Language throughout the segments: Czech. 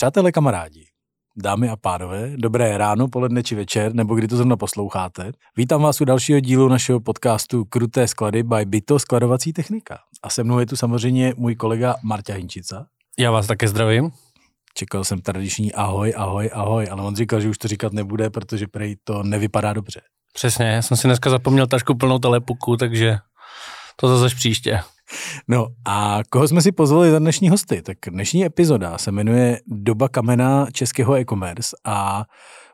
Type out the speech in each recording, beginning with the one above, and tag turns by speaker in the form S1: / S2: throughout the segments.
S1: Přátelé, kamarádi, dámy a pánové, dobré ráno, poledne či večer, nebo kdy to zrovna posloucháte. Vítám vás u dalšího dílu našeho podcastu Kruté sklady by Byto skladovací technika. A se mnou je tu samozřejmě můj kolega Marta Hinčica.
S2: Já vás také zdravím.
S1: Čekal jsem tradiční ahoj, ahoj, ahoj, ale on říkal, že už to říkat nebude, protože prej to nevypadá dobře.
S2: Přesně, já jsem si dneska zapomněl tašku plnou telepuku, takže to zase příště.
S1: No a koho jsme si pozvali za dnešní hosty? Tak dnešní epizoda se jmenuje Doba kamena českého e-commerce a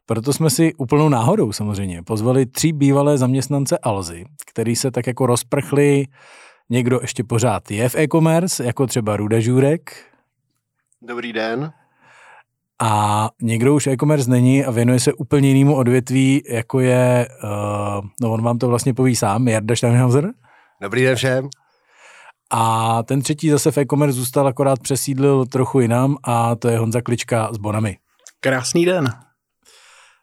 S1: proto jsme si úplnou náhodou samozřejmě pozvali tři bývalé zaměstnance Alzy, který se tak jako rozprchli, někdo ještě pořád je v e-commerce, jako třeba Ruda Žurek.
S3: Dobrý den.
S1: A někdo už e-commerce není a věnuje se úplně jinému odvětví, jako je, uh, no on vám to vlastně poví sám, Jarda Steinhauser.
S3: Dobrý den všem.
S1: A ten třetí zase v e-commerce zůstal, akorát přesídlil trochu jinam a to je Honza Klička s Bonami.
S4: Krásný den.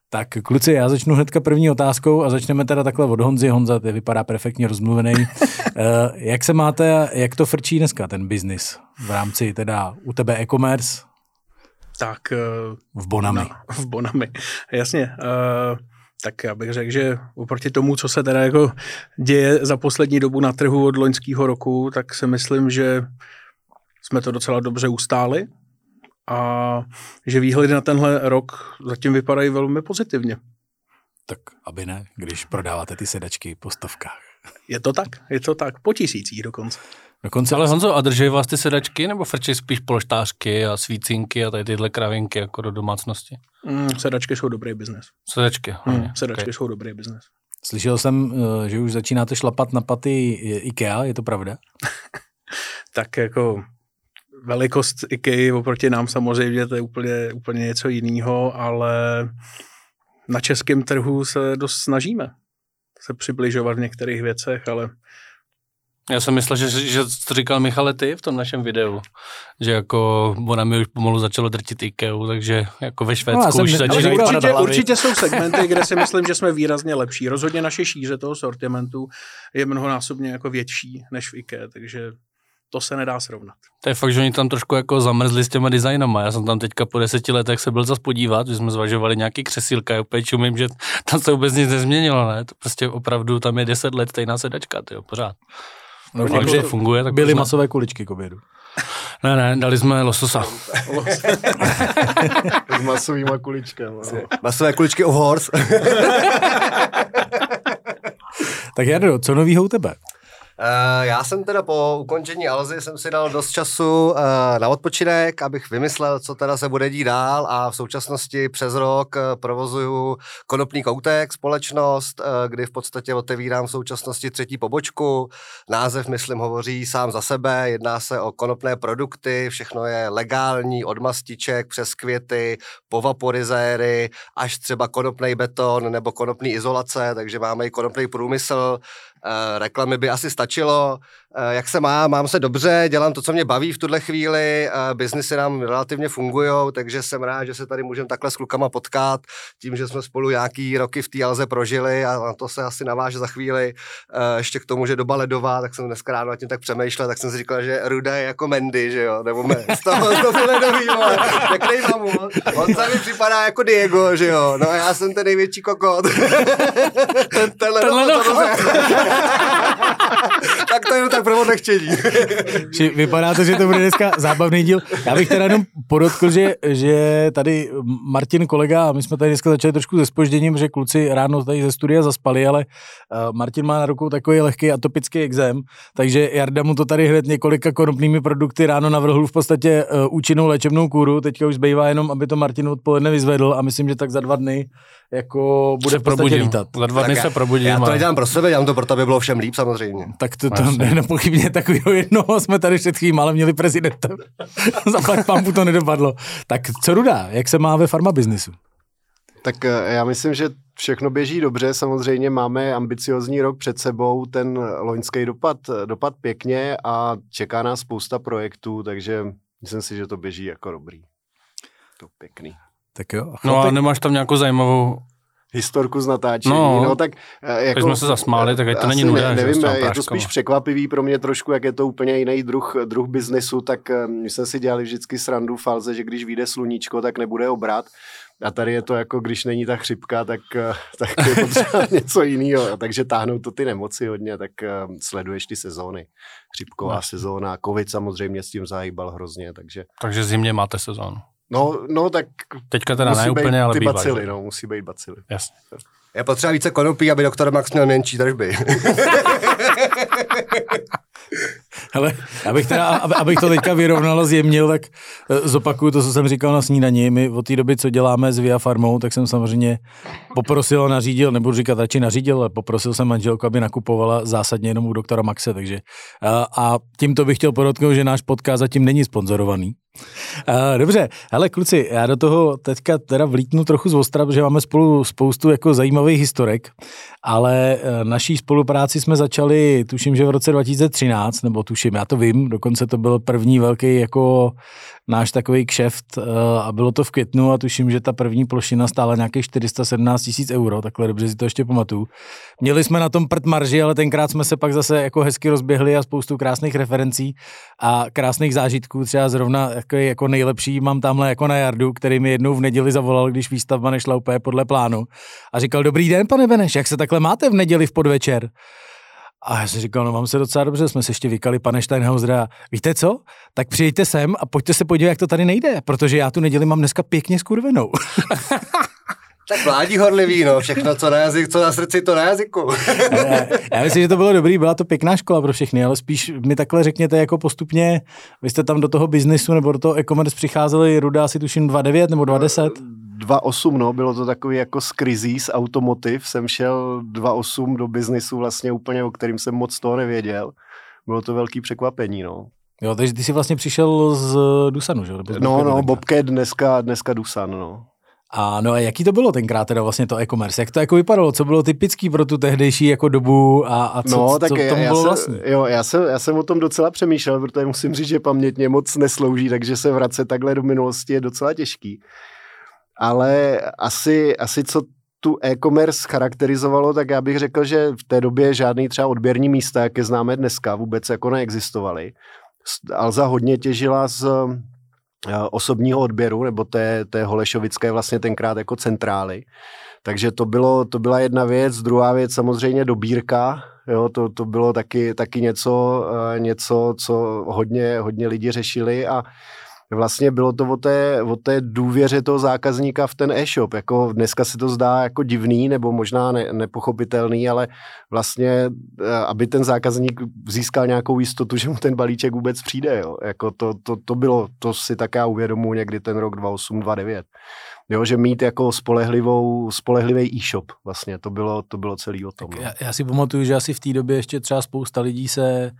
S1: Tak kluci, já začnu hnedka první otázkou a začneme teda takhle od Honzy. Honza, ty vypadá perfektně rozmluvený. jak se máte, jak to frčí dneska ten biznis v rámci teda u tebe e-commerce?
S4: Tak.
S1: V Bonami.
S4: Na, v Bonami, jasně. Uh, tak já bych řekl, že oproti tomu, co se teda jako děje za poslední dobu na trhu od loňského roku, tak si myslím, že jsme to docela dobře ustáli a že výhledy na tenhle rok zatím vypadají velmi pozitivně.
S1: Tak aby ne, když prodáváte ty sedačky po stovkách.
S4: Je to tak, je to tak, po tisících dokonce.
S2: Dokonce, ale Honzo, a drží vás ty sedačky nebo frčí spíš polštářky a svícinky a tady tyhle kravinky jako do domácnosti?
S4: Mm, sedačky jsou dobrý biznes.
S2: Sedačky.
S4: Mm, sedačky okay. jsou dobrý biznes.
S1: Slyšel jsem, eh, že už začínáte šlapat na paty IKEA, je to pravda?
S4: tak jako velikost IKEA oproti nám samozřejmě to je úplně, úplně něco jiného, ale na českém trhu se dost snažíme se přibližovat v některých věcech, ale
S2: já jsem myslel, že, že to říkal Michale ty v tom našem videu, že jako ona mi už pomalu začalo drtit IKEA, takže jako ve Švédsku no, už začínají
S4: určitě, určitě jsou segmenty, kde si myslím, že jsme výrazně lepší. Rozhodně naše šíře toho sortimentu je mnohonásobně jako větší než v IKEA, takže to se nedá srovnat.
S2: To je fakt, že oni tam trošku jako zamrzli s těma designama. Já jsem tam teďka po deseti letech se byl zase podívat, že jsme zvažovali nějaký křesílka. Já úplně čumím, že tam se vůbec nic nezměnilo, ne? To prostě opravdu tam je deset let stejná sedačka, tyjo, pořád.
S1: No, jako že funguje, tak byly masové kuličky k obědu.
S2: Ne, ne, dali jsme lososa.
S3: S masovýma kuličkami. Masové kuličky of horse.
S1: tak Jardo, co novýho u tebe?
S3: Uh, já jsem teda po ukončení Alzy jsem si dal dost času uh, na odpočinek, abych vymyslel, co teda se bude dít dál a v současnosti přes rok uh, provozuju Konopný koutek, společnost, kdy v podstatě otevírám v současnosti třetí pobočku. Název, myslím, hovoří sám za sebe, jedná se o konopné produkty, všechno je legální, od mastiček přes květy, po vaporizéry, až třeba konopný beton nebo konopný izolace, takže máme i konopný průmysl, reklamy by asi stačilo. Uh, jak se má? Mám se dobře, dělám to, co mě baví v tuhle chvíli. Uh, biznisy nám relativně fungují, takže jsem rád, že se tady můžeme takhle s klukama potkat. Tím, že jsme spolu nějaký roky v té Alze prožili a na to se asi naváže za chvíli. Ještě k tomu, že doba ledová, tak jsem dneska ráno nad tím tak přemýšlel, tak jsem si říkal, že Ruda je jako Mendy, že jo? Nebo me, z toho, z toho ledový, Pěknej mamu. On se mi připadá jako Diego, že jo? No a já jsem ten největší kokot. ten, tenhle, tenhle tak to je tak pro odlehčení.
S1: Vypadá to, že to bude dneska zábavný díl. Já bych teda jenom podotkl, že, že tady Martin kolega, a my jsme tady dneska začali trošku se spožděním, že kluci ráno tady ze studia zaspali, ale uh, Martin má na rukou takový lehký atopický exém, takže Jarda mu to tady hned několika konopnými produkty ráno navrhl v podstatě uh, účinnou léčebnou kůru, teďka už zbývá jenom, aby to Martin odpoledne vyzvedl a myslím, že tak za dva dny jako bude v podstatě lítat.
S2: Za dva dny se probudím.
S3: Já to nedělám pro sebe, dělám to proto, aby bylo všem líp samozřejmě.
S1: Tak to, to ne, nepochybně takového jednoho jsme tady před chvílí ale měli prezidenta. Zaplať pampu to nedopadlo. Tak co Ruda, jak se má ve farma biznisu?
S5: Tak eh, já myslím, že všechno běží dobře, samozřejmě máme ambiciozní rok před sebou, ten loňský dopad, dopad pěkně a čeká nás spousta projektů, takže myslím si, že to běží jako dobrý. To pěkný.
S1: Tak jo.
S2: A no a nemáš tam nějakou zajímavou
S5: historku z natáčení.
S2: No.
S5: No, tak eh, jako,
S2: jsme se zasmáli, tak ať to
S5: asi
S2: není nuda, že
S5: nevím,
S2: s těma
S5: je to spíš překvapivý pro mě trošku, jak je to úplně jiný druh, druh biznesu, tak eh, my jsme si dělali vždycky srandu falze, že když vyjde sluníčko, tak nebude obrat. A tady je to jako, když není ta chřipka, tak, eh, tak je potřeba něco jiného. Takže táhnou to ty nemoci hodně, tak eh, sleduješ ty sezóny. Chřipková
S2: No.
S5: sezóna, covid samozřejmě s tím zahýbal hrozně, takže
S2: Takže zimně máte sezónu.
S5: No, no tak
S2: Teďka teda
S5: musí
S2: ne
S5: být
S2: úplně, ale
S5: ty
S2: bývá.
S5: bacily, no, musí být bacily.
S2: Jasně.
S3: Je potřeba více konopí, aby doktor Max měl menší tržby.
S1: Hele, abych, teda, aby- abych to teďka vyrovnal a zjemnil, tak eh, zopakuju to, co jsem říkal na snídani. My od té doby, co děláme s Via Farmou, tak jsem samozřejmě poprosil a nařídil, nebudu říkat radši nařídil, ale poprosil jsem manželku, aby nakupovala zásadně jenom u doktora Maxe. Takže, a, a tímto bych chtěl podotknout, že náš podcast zatím není sponzorovaný. A, dobře, hele kluci, já do toho teďka teda vlítnu trochu z ostra, protože máme spolu spoustu jako zajímavých historek, ale eh, naší spolupráci jsme začali, tuším, že v roce 2013, nebo tuším, já to vím, dokonce to byl první velký jako náš takový kšeft eh, a bylo to v květnu a tuším, že ta první plošina stála nějakých 417 tisíc euro, takhle dobře si to ještě pamatuju. Měli jsme na tom prd marži, ale tenkrát jsme se pak zase jako hezky rozběhli a spoustu krásných referencí a krásných zážitků, třeba zrovna jako, jako nejlepší mám tamhle jako na Jardu, který mi jednou v neděli zavolal, když výstavba nešla úplně podle plánu a říkal, dobrý den, pane Beneš, jak se takhle máte v neděli v podvečer? A já jsem říkal, no mám se docela dobře, jsme se ještě vykali, pane Steinhauser, a víte co? Tak přijďte sem a pojďte se podívat, jak to tady nejde, protože já tu neděli mám dneska pěkně skurvenou.
S3: tak mládí horlivý, no, všechno, co na jazyk, co na srdci, to na jazyku.
S1: já, já myslím, že to bylo dobrý, byla to pěkná škola pro všechny, ale spíš mi takhle řekněte jako postupně, vy jste tam do toho biznisu nebo do toho e-commerce přicházeli, Ruda asi tuším 2.9 nebo 2.10?
S5: 2.8, no, bylo to takový jako z krizí, z automotiv. Jsem šel 2.8 do biznisu vlastně úplně, o kterým jsem moc toho nevěděl. Bylo to velký překvapení, no.
S1: Jo, takže ty jsi vlastně přišel z Dusanu, že? Nebo z
S5: No, no. Bobcat dneska, dneska Dusan, no.
S1: A no a jaký to bylo tenkrát teda vlastně to e-commerce? Jak to jako vypadalo? Co bylo typický pro tu tehdejší jako dobu a, a co,
S5: no, tak
S1: co tomu
S5: já,
S1: bylo
S5: jsem,
S1: vlastně?
S5: jo, já, jsem, já jsem o tom docela přemýšlel, protože musím říct, že pamětně moc neslouží, takže se vracet takhle do minulosti je docela těžký. Ale asi, asi co tu e-commerce charakterizovalo, tak já bych řekl, že v té době žádný třeba odběrní místa, jak je známe dneska, vůbec jako neexistovaly. Alza hodně těžila z eh, osobního odběru, nebo té, té Holešovické vlastně tenkrát jako centrály. Takže to, bylo, to byla jedna věc. Druhá věc samozřejmě dobírka. Jo, to, to bylo taky, taky něco, eh, něco, co hodně, hodně lidi řešili a vlastně bylo to o té, o té důvěře toho zákazníka v ten e-shop. Jako dneska se to zdá jako divný nebo možná ne, nepochopitelný, ale vlastně, eh, aby ten zákazník získal nějakou jistotu, že mu ten balíček vůbec přijde. Jo. Jako to, to, to, bylo, to si tak já uvědomuji někdy ten rok 28, 29. Jo, že mít jako spolehlivou, spolehlivý e-shop vlastně, to bylo, to bylo celý o tom. No.
S1: Já, já si pamatuju, že asi v té době ještě třeba spousta lidí se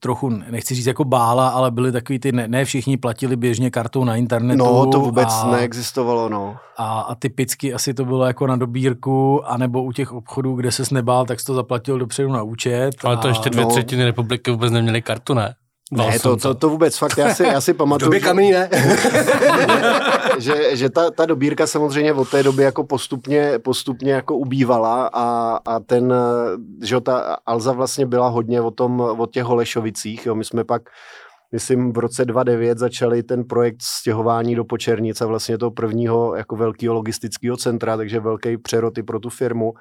S1: trochu, nechci říct jako bála, ale byli takový ty, ne, ne všichni platili běžně kartou na internetu.
S5: No, to vůbec
S1: a,
S5: neexistovalo, no.
S1: A, a typicky asi to bylo jako na dobírku, anebo u těch obchodů, kde se nebál, tak jsi to zaplatil dopředu na účet.
S2: Ale to
S1: a,
S2: ještě dvě
S5: no.
S2: třetiny republiky vůbec neměly kartu, ne?
S5: Ne, to, to, to vůbec fakt, já si, já si pamatuju,
S3: době
S5: že,
S3: kamení ne.
S5: že, že ta, ta dobírka samozřejmě od té doby jako postupně, postupně jako ubývala a, a ten, že ta Alza vlastně byla hodně o tom, o těch Holešovicích, jo, my jsme pak myslím v roce 2009 začali ten projekt stěhování do Počernic a vlastně toho prvního jako velkého logistického centra, takže velký přerod i pro tu firmu.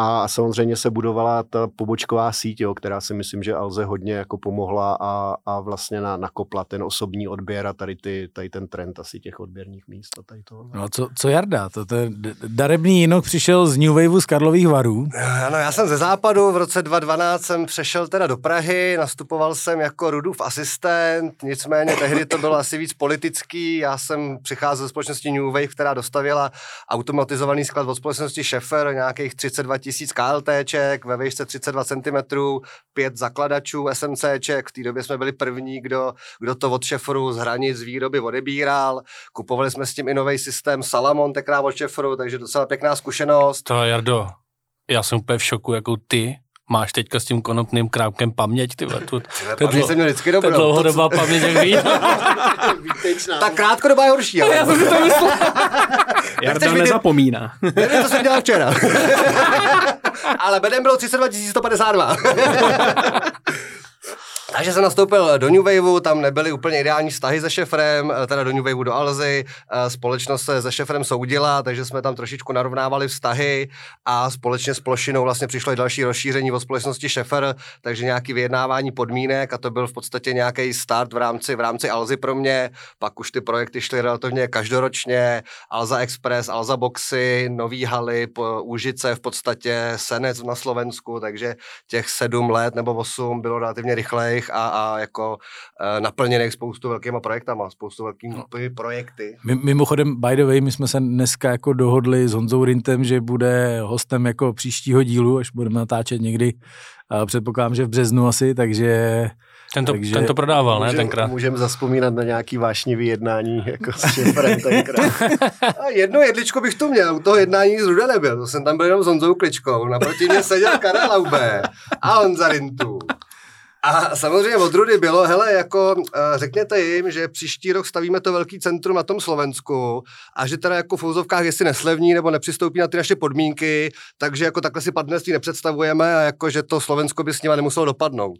S5: A samozřejmě se budovala ta pobočková síť, jo, která si myslím, že Alze hodně jako pomohla a, a vlastně na, nakopla ten osobní odběr a tady, ty, tady ten trend asi těch odběrných míst a tady to.
S1: No a co, co Jarda? To, to darebný jinok přišel z New Waveu z Karlových varů.
S3: Ano, já jsem ze západu, v roce 2012 jsem přešel teda do Prahy, nastupoval jsem jako Rudův asistent, nicméně tehdy to bylo asi víc politický, já jsem přicházel ze společnosti New Wave, která dostavila automatizovaný sklad od společnosti Schaeffer, nějakých 32 tisíc KLTček, ve výšce 32 cm, pět zakladačů SMCček, v té době jsme byli první, kdo, kdo to od Schaefferu z hranic výroby odebíral, kupovali jsme s tím i nový systém Salamon, tenkrát od Schaefferu, takže docela pěkná zkušenost.
S2: To Jardo, já jsem úplně v šoku, jakou ty máš teďka s tím konopným krámkem paměť, ty vole, tu,
S3: To je jsem měl vždycky
S2: to je
S3: dobrou.
S2: dlouhodobá paměť, jak víš.
S3: Ta krátkodobá je horší, ale.
S4: Jarda
S3: vidět?
S4: nezapomíná.
S3: Nevím, co jsem dělal včera. Ale bedem bylo 32 152. Takže jsem nastoupil do New Waveu, tam nebyly úplně ideální vztahy se šefrem, teda do New Waveu do Alzy, eh, společnost se se šefrem soudila, takže jsme tam trošičku narovnávali vztahy a společně s Plošinou vlastně přišlo i další rozšíření o společnosti Šefer, takže nějaký vyjednávání podmínek a to byl v podstatě nějaký start v rámci, v rámci Alzy pro mě, pak už ty projekty šly relativně každoročně, Alza Express, Alza Boxy, nový haly, Úžice v podstatě, Senec na Slovensku, takže těch sedm let nebo osm bylo relativně rychlejch a, a jako uh, naplněných spoustu velkýma projektama, spoustu velkými projekty.
S1: My, mimochodem, by the way, my jsme se dneska jako dohodli s Honzou Rintem, že bude hostem jako příštího dílu, až budeme natáčet někdy, uh, předpokládám, že v březnu asi, takže
S2: Ten to,
S1: Takže
S2: ten to prodával, ne,
S5: Můžem-
S2: tenkrát.
S5: Můžeme zaspomínat na nějaký vášnivý jednání jako s šefrem tenkrát.
S3: A jedno jedličko bych tu měl, u toho jednání z Ruda nebyl, to jsem tam byl jenom s Honzou Kličkou, naproti mě seděl Karel Laube a Honza Rintu. A samozřejmě od Rudy bylo, hele, jako eh, řekněte jim, že příští rok stavíme to velký centrum na tom Slovensku a že teda jako v fouzovkách, jestli neslevní nebo nepřistoupí na ty naše podmínky, takže jako takhle si partnerství nepředstavujeme a jako, že to Slovensko by s nima nemuselo dopadnout.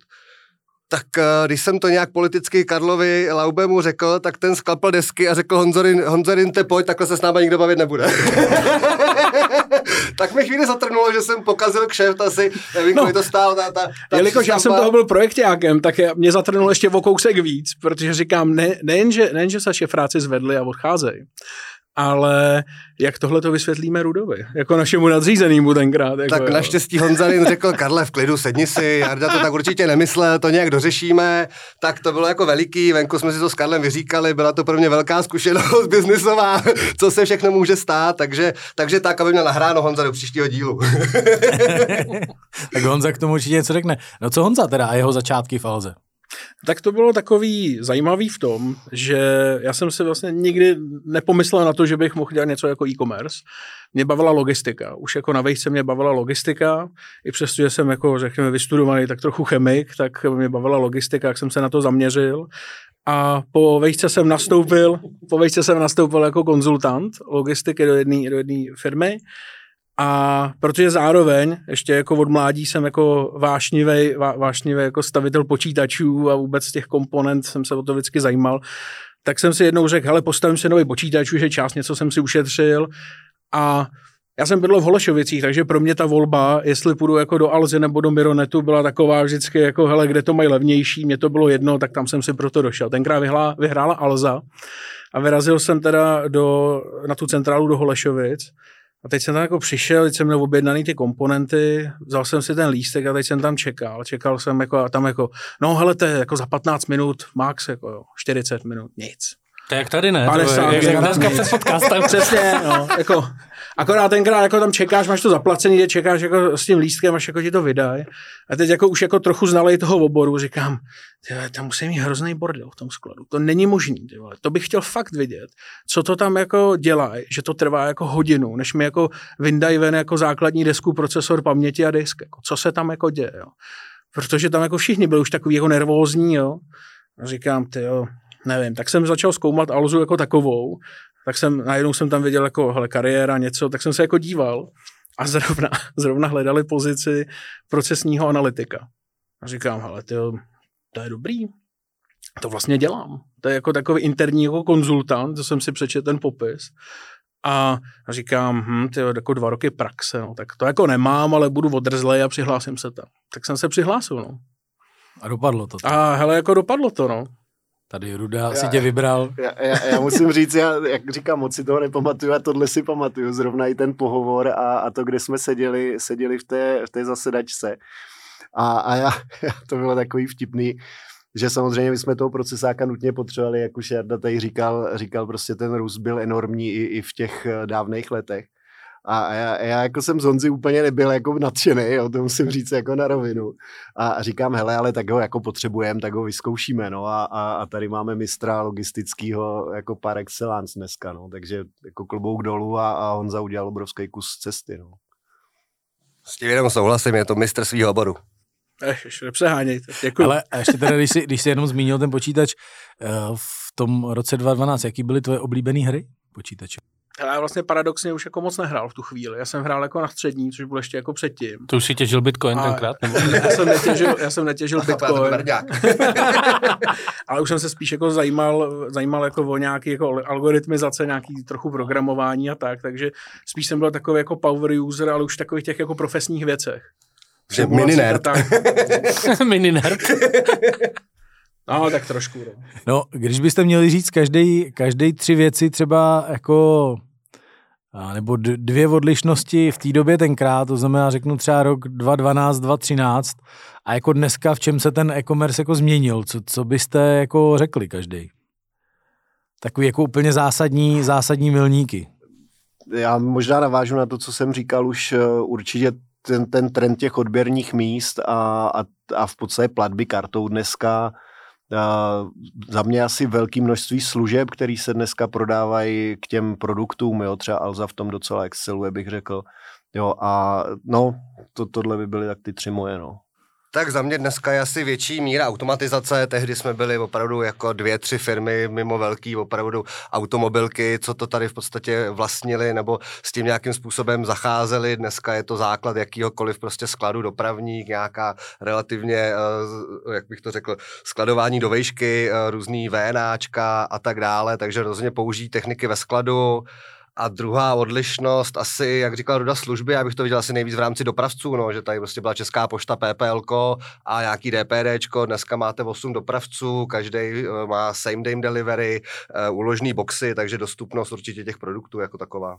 S3: Tak eh, když jsem to nějak politicky Karlovi Laubemu řekl, tak ten sklapl desky a řekl Honzorin, Honzorin te pojď, takhle se s náma nikdo bavit nebude. tak mi chvíli zatrnulo, že jsem pokazil kšeft asi, nevím,
S4: No,
S3: to stálo. Ta, ta, ta
S4: Jelikož já jsem toho byl projektákem, tak mě zatrnulo ještě o kousek víc, protože říkám, ne, nejenže, nejenže se šefráci zvedli a odcházejí, ale jak tohle to vysvětlíme Rudovi, jako našemu nadřízenému tenkrát. Jako,
S3: Tak
S4: jo.
S3: naštěstí Honzarin řekl, Karle, v klidu, sedni si, Jarda to tak určitě nemyslel, to nějak dořešíme, tak to bylo jako veliký, venku jsme si to s Karlem vyříkali, byla to pro mě velká zkušenost biznisová, co se všechno může stát, takže, takže tak, aby měl nahráno Honza do příštího dílu.
S1: tak Honza k tomu určitě něco řekne. No co Honza teda a jeho začátky v Alze?
S4: Tak to bylo takový zajímavý v tom, že já jsem si vlastně nikdy nepomyslel na to, že bych mohl dělat něco jako e-commerce. Mě bavila logistika. Už jako na vejšce mě bavila logistika, i přesto, že jsem jako, řekněme, vystudovaný tak trochu chemik, tak mě bavila logistika, jak jsem se na to zaměřil. A po vejšce jsem nastoupil, po vejšce jsem nastoupil jako konzultant logistiky do jedné do jedné firmy. A protože zároveň ještě jako od mládí jsem jako vášnivý, vá, vášnivý jako stavitel počítačů a vůbec těch komponent jsem se o to vždycky zajímal, tak jsem si jednou řekl, hele, postavím si nový počítač, už je čas, něco jsem si ušetřil. A já jsem bydlel v Holešovicích, takže pro mě ta volba, jestli půjdu jako do Alzy nebo do Mironetu, byla taková vždycky jako, hele, kde to mají levnější, mě to bylo jedno, tak tam jsem si proto došel. Tenkrát vyhrála, vyhrála Alza a vyrazil jsem teda do, na tu centrálu do Holešovic a teď jsem tam jako přišel, teď jsem měl objednaný ty komponenty, vzal jsem si ten lístek a teď jsem tam čekal. Čekal jsem jako a tam jako, no hele, to je jako za 15 minut, max jako jo, 40 minut, nic.
S2: To je jak tady, ne? To
S4: 50
S2: je, jak dneska před podcastem.
S4: Přesně, no, jako, akorát tenkrát jako tam čekáš, máš to zaplacený, že čekáš jako s tím lístkem, až jako ti to vydají. A teď jako už jako trochu znalej toho oboru, říkám, ty vole, tam musí mít hrozný bordel v tom skladu. To není možný, ty vole. To bych chtěl fakt vidět, co to tam jako dělají, že to trvá jako hodinu, než mi jako vyndají ven jako základní desku, procesor, paměti a disk. Jako, co se tam jako děje, jo. Protože tam jako všichni byli už takový jako nervózní, jo. A říkám, ty jo, nevím, tak jsem začal zkoumat Alzu jako takovou, tak jsem, najednou jsem tam viděl jako, hele, kariéra, něco, tak jsem se jako díval a zrovna, zrovna hledali pozici procesního analytika. A říkám, hele, tyjo, to je dobrý, to vlastně dělám. To je jako takový interní jako konzultant, to jsem si přečetl ten popis. A říkám, hm, tyjo, jako dva roky praxe, no, tak to jako nemám, ale budu odrzlej a přihlásím se tam. Tak jsem se přihlásil, no.
S1: A dopadlo to.
S4: A hele, jako dopadlo to, no.
S1: Tady Ruda si
S5: Já-
S1: tě vybral.
S5: Já, já, já musím říct, já, jak říkám, moc si toho nepamatuju a tohle si pamatuju, zrovna i ten pohovor a, a to, kde jsme seděli, seděli v té, v té zasedačce. A, a já, já, to bylo takový vtipný, že samozřejmě my jsme toho procesáka nutně potřebovali, jak už Jarda tady říkal, říkal prostě ten růst byl enormní i, i v těch eh, dávných letech. A a já, já jako jsem z Honzy úplně nebyl jako nadšený, jo, to musím říct jako na rovinu. A, a říkám, hele, ale tak ho jako potřebujeme, tak ho vyzkoušíme, no a, a, a tady máme mistra logistického jako par excellence dneska, no, takže jako klobouk dolů a, a Honza udělal obrovský kus cesty, no.
S3: S tím jenom souhlasím, je to mistr svýho oboru.
S4: Ech, ještě nepřehánějte, děkuji.
S1: Ale a ještě teda, když jsi, když jsi jenom zmínil ten počítač, eh, v tom roce 2012, jaký byly tvoje oblíbené hry počítače?
S4: Ale já vlastně paradoxně už jako moc nehrál v tu chvíli. Já jsem hrál jako na střední, což bylo ještě jako předtím.
S2: To už si těžil Bitcoin
S4: A-
S2: tenkrát? Nebo?
S4: Já jsem netěžil, já jsem netěžil Bitcoin, ale už jsem se spíš jako zajímal, zajímal jako o nějaký jako algoritmizace, nějaký trochu programování a tak, takže spíš jsem byl takový jako power user, ale už v takových těch jako profesních věcech.
S3: Že mini nerd.
S4: Tak,
S2: Mini nerd.
S4: no, tak trošku. No.
S1: No, když byste měli říct každý, každý tři věci třeba jako nebo dvě odlišnosti v té době tenkrát, to znamená, řeknu třeba rok 2012, 2013 a jako dneska, v čem se ten e-commerce jako změnil, co, co byste jako řekli každý? Takový jako úplně zásadní, zásadní milníky.
S5: Já možná navážu na to, co jsem říkal už eh, určitě ten, ten trend těch odběrních míst a, a, a v podstatě platby kartou dneska za mě asi velké množství služeb, které se dneska prodávají k těm produktům, jo, třeba Alza v tom docela exceluje, bych řekl. Jo, a no, to, tohle by byly tak ty tři moje, no.
S3: Tak za mě dneska je asi větší míra automatizace. Tehdy jsme byli opravdu jako dvě, tři firmy mimo velký opravdu automobilky, co to tady v podstatě vlastnili nebo s tím nějakým způsobem zacházeli. Dneska je to základ jakýhokoliv prostě skladu dopravník, nějaká relativně, eh, jak bych to řekl, skladování do vejšky, eh, různý VNáčka a tak dále, takže rozhodně použijí techniky ve skladu. A druhá odlišnost, asi, jak říkal Ruda služby, já bych to viděl asi nejvíc v rámci dopravců, no, že tady prostě byla Česká pošta, PPL a nějaký DPDčko, dneska máte 8 dopravců, každý má same day delivery, uh, úložný boxy, takže dostupnost určitě těch produktů jako taková.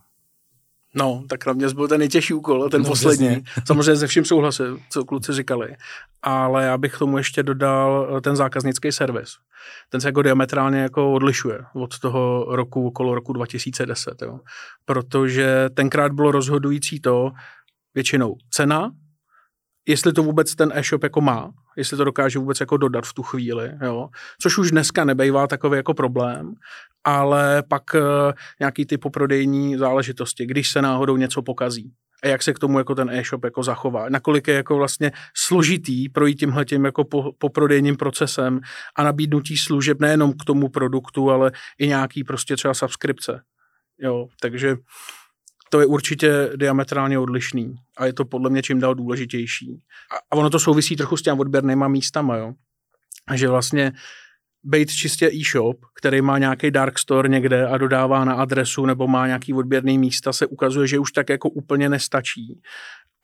S4: No, tak na mě byl ten nejtěžší úkol, ten
S1: No,
S4: poslední.
S1: přesně.
S4: Samozřejmě ze vším souhlasím, co kluci říkali. Ale já bych tomu ještě dodal eh, ten zákaznický servis. Ten se jako diametrálně jako odlišuje od toho roku okolo roku 2010. Jo. Protože tenkrát bylo rozhodující to, většinou cena, jestli to vůbec ten e-shop jako má, jestli to dokáže vůbec jako dodat v tu chvíli, jo. Což už dneska nebejvá takový jako problém, ale pak uh, nějaký ty poprodejní záležitosti, když se náhodou něco pokazí a jak se k tomu jako ten e-shop jako zachová. Nakolik je jako vlastně složitý projít tímhletím jako po, poprodejním procesem a nabídnutí služeb nejenom k tomu produktu, ale i nějaký prostě třeba subskripce. Jo, takže to je určitě diametrálně odlišný a je to podle mě čím dál důležitější. A, a ono to souvisí trochu s těmi odběrnýma místama, jo. Že vlastně být čistě e-shop, který má nějaký dark store někde a dodává na adresu nebo má nějaký odběrný místa, se ukazuje, že už tak jako úplně nestačí.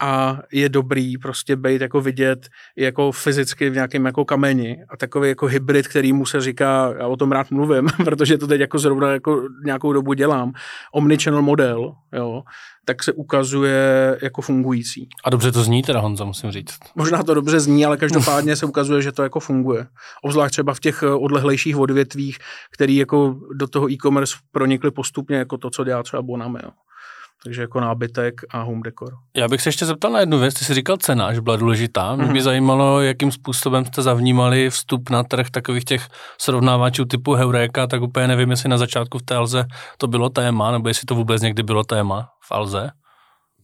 S4: A je dobrý prostě být jako vidět jako fyzicky v nějakém jako kameni a takový jako hybrid, který mu se říká, já o tom rád mluvím, protože to teď jako zrovna jako nějakou dobu dělám, omnichannel model, jo, tak se ukazuje jako fungující.
S2: A dobře to zní teda, Honza, musím říct.
S4: Možná to dobře zní, ale každopádně se ukazuje, že to jako funguje. Obzvlášť třeba v těch eh, odlehlejších odvětvích, který jako do toho e-commerce pronikly postupně, jako to, co dělá třeba Boname. Jo. Takže jako nábytek a home decor.
S2: Já bych se ještě zeptal na jednu věc. Ty jsi říkal cena, že byla důležitá. Mě by
S4: Mhm.
S2: zajímalo, jakým způsobem jste zavnímali vstup na trh takových těch srovnávačů typu Heureka, tak úplně nevím, jestli na začátku v té Alze to bylo téma, nebo jestli to vůbec někdy bylo téma v Alze.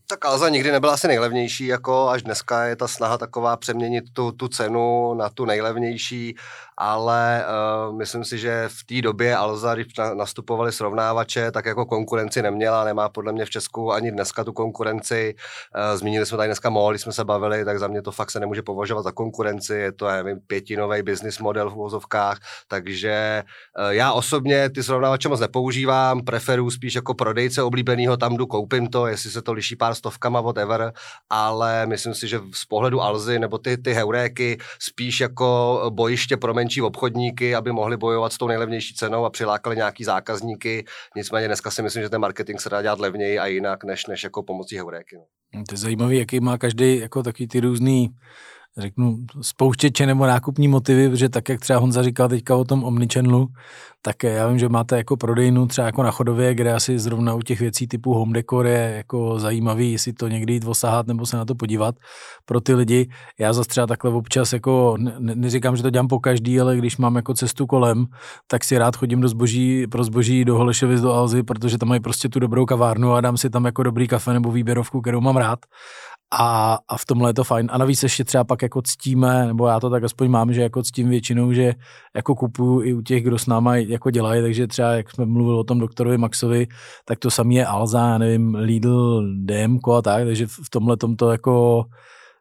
S3: Tak Alza nikdy nebyla asi nejlevnější, jako až dneska je ta snaha taková přeměnit tu, tu cenu na tu nejlevnější, ale uh, myslím si, že v té době Alza, když na, nastupovali srovnávače, tak jako konkurenci neměla, nemá podle mě v Česku ani dneska tu konkurenci. Uh, zmínili jsme tady dneska když jsme se bavili, tak za mě to fakt se nemůže považovat za konkurenci, je to, nevím, pětinový business model v uvozovkách, takže uh, já osobně ty srovnávače moc nepoužívám, preferuji spíš jako prodejce oblíbeného, tam jdu, koupím to, jestli se to liší pár stovkama, whatever, ale myslím si, že z pohledu Alzy nebo ty, ty heuréky spíš jako bojiště pro menší obchodníky, aby mohli bojovat s tou nejlevnější cenou a přilákali nějaký zákazníky. Nicméně dneska si myslím, že ten marketing se dá dělat levněji a jinak, než, než jako pomocí heuréky. No.
S1: To je zajímavý, jaký má každý jako takový ty různý řeknu, spouštěče nebo nákupní motivy, protože tak, jak třeba Honza říkal teďka o tom Omnichannelu, tak já vím, že máte jako prodejnu třeba jako na Chodově, kde asi zrovna u těch věcí typu home decor je jako zajímavý, jestli to někdy jít osahat nebo se na to podívat pro ty lidi. Já zase třeba takhle občas jako, ne, neříkám, že to dělám po každý, ale když mám jako cestu kolem, tak si rád chodím do zboží, pro zboží do Holešovic, do Alzy, protože tam mají prostě tu dobrou kavárnu a dám si tam jako dobrý kafe nebo výběrovku, kterou mám rád A, a v tomhle je to fajn. A navíc ještě třeba pak jako ctíme, nebo já to tak aspoň mám, že jako ctím většinou, že jako kupuju i u těch, kdo s náma jako dělají, takže třeba jak jsme mluvili o tom doktorovi Maxovi, tak to samý je Alza, já nevím, Lidl, DMK a tak, takže v tomhle tom to jako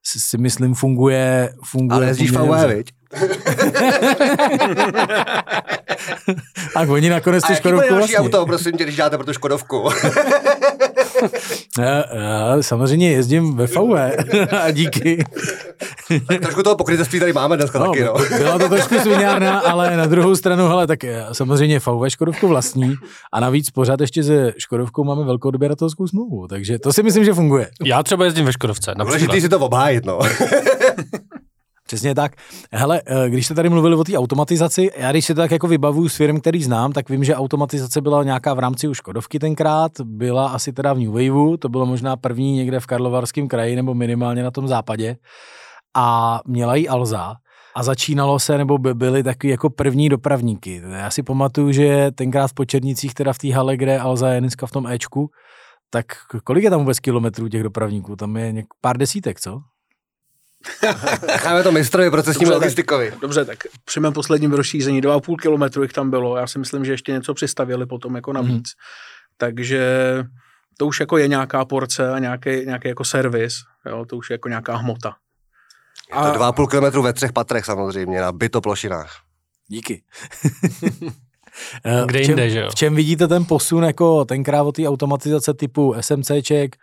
S1: si, si myslím funguje. funguje
S3: Ale jezdíš VW, viď?
S1: tak oni nakonec tu
S3: A jaký
S1: Škodovku
S3: další
S1: vlastně.
S3: auto, prosím tě, když dáte pro tu Škodovku?
S1: Já, já samozřejmě jezdím ve VW a díky.
S3: tak trošku toho pokrytectví tady máme dneska
S1: No,
S3: taky, no.
S1: Byla to trošku svinárna, ale na druhou stranu, hele, tak samozřejmě VW Škodovku vlastní a navíc pořád ještě se Škodovkou máme velkou odběratelskou smlouvu, takže to si myslím, že funguje.
S2: Já třeba jezdím ve Škodovce.
S3: Důležitý si to obhájit, no.
S1: Přesně tak. Hele, eh, když jste tady mluvili o té automatizaci, já když si to tak jako vybavuju s firm, který znám, tak vím, že automatizace byla nějaká v rámci už Škodovky tenkrát, byla asi teda v New Waveu, to bylo možná první někde v Karlovarském kraji nebo minimálně na tom západě a měla ji Alza a začínalo se, nebo by byly takový jako první dopravníky. Já si pamatuju, že tenkrát v Počernicích, teda v té hale, kde Alza je dneska v tom Ečku, tak kolik je tam vůbec kilometrů těch dopravníků? Tam je něk- pár desítek, co?
S3: Necháme to mistrovi procesnímu
S4: Dobře, tak-
S3: logistikovi.
S4: Dobře, tak při mém posledním rozšíření 2,5 kilometru jich tam bylo. Já si myslím, že ještě něco přistavili potom jako navíc.
S1: Mhm.
S4: Takže to už jako je nějaká porce a nějaký, nějaký jako servis. Jo, to už je jako nějaká hmota.
S3: Je to 2,5 kilometru ve třech patrech samozřejmě, na bytoplošinách.
S1: Díky. Eh,
S2: Kde
S1: v čem,
S2: jinde, že jo?
S1: V čem vidíte ten posun jako tenkrát od té automatizace typu SMCček,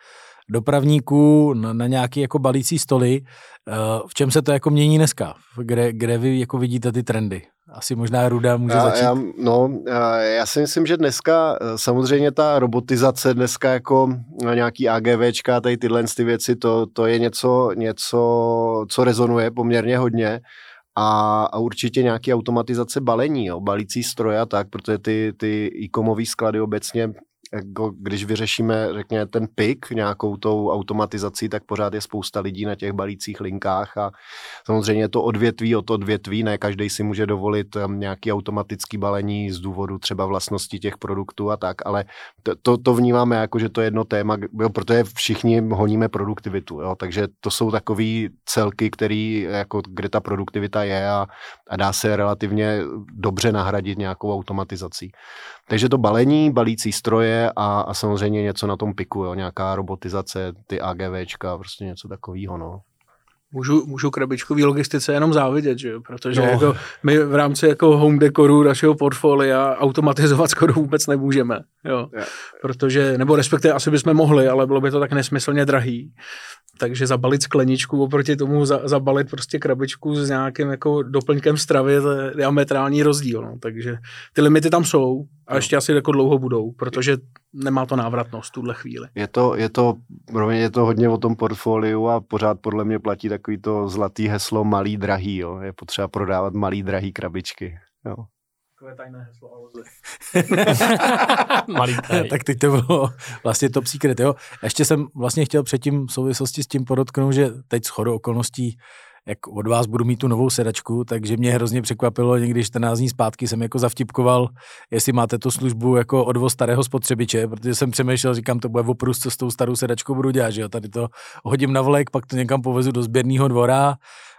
S1: dopravníků na, na nějaký jako balící stoly, eh, v čem se to jako mění dneska? Kde, kde vy jako vidíte ty trendy? Asi možná Ruda může
S5: já,
S1: začít.
S5: Já, no, já- já si myslím, že dneska eh, samozřejmě ta robotizace, dneska jako eh, nějaký AGVčka, tady tyhle ty věci, to, to je něco, něco, co rezonuje poměrně hodně. A, a určitě nějaký automatizace balení, jo, balící stroje a tak, protože ty, ty e-comové sklady obecně jako když vyřešíme, řekněme, ten pik nějakou tou automatizací, tak pořád je spousta lidí na těch balících linkách a samozřejmě to odvětví od odvětví, ne každý si může dovolit um, nějaký automatický balení z důvodu třeba vlastnosti těch produktů a tak, ale to, to, to vnímáme jako, že to je jedno téma, jo, protože všichni honíme produktivitu, jo, takže to jsou takový celky, který, jako, kde ta produktivita je a, a dá se relativně dobře nahradit nějakou automatizací. Takže to balení, balící stroje a, a samozřejmě něco na tom piku, jo, nějaká robotizace, ty AGVčka, prostě něco takového, no.
S4: Můžu, můžu krabičkový logistice jenom závidět, že jo? protože
S1: No.
S4: jako my v rámci jako home decoru našeho portfolia automatizovat skoro vůbec nemůžeme, jo?
S5: Jo.
S4: protože, nebo respektive asi bychom mohli, ale bylo by to tak nesmyslně drahý. Takže zabalit skleničku oproti tomu za, zabalit prostě krabičku s nějakým jako doplňkem stravy, to je diametrální rozdíl. No. Takže ty limity tam jsou a ještě asi jako dlouho budou, protože nemá to návratnost v tuhle chvíli.
S5: Je to, je to, je to hodně o tom portfoliu a pořád podle mě platí takový to zlatý heslo malý drahý, jo. Je potřeba prodávat malý drahý krabičky, jo.
S4: Takové tajné heslo
S2: Malý tady.
S1: tak teď to bylo vlastně top secret, jo. Ještě jsem vlastně chtěl předtím v souvislosti s tím podotknout, že teď s chodou okolností jak od vás budu mít tu novou sedačku, takže mě hrozně překvapilo, někdy 14 dní zpátky jsem jako zavtipkoval, jestli máte tu službu jako odvoz starého spotřebiče, protože jsem přemýšlel, říkám, to bude oprus, co s tou starou sedačkou budu dělat, že jo, tady to hodím na vlek, pak to někam povezu do sběrného dvora,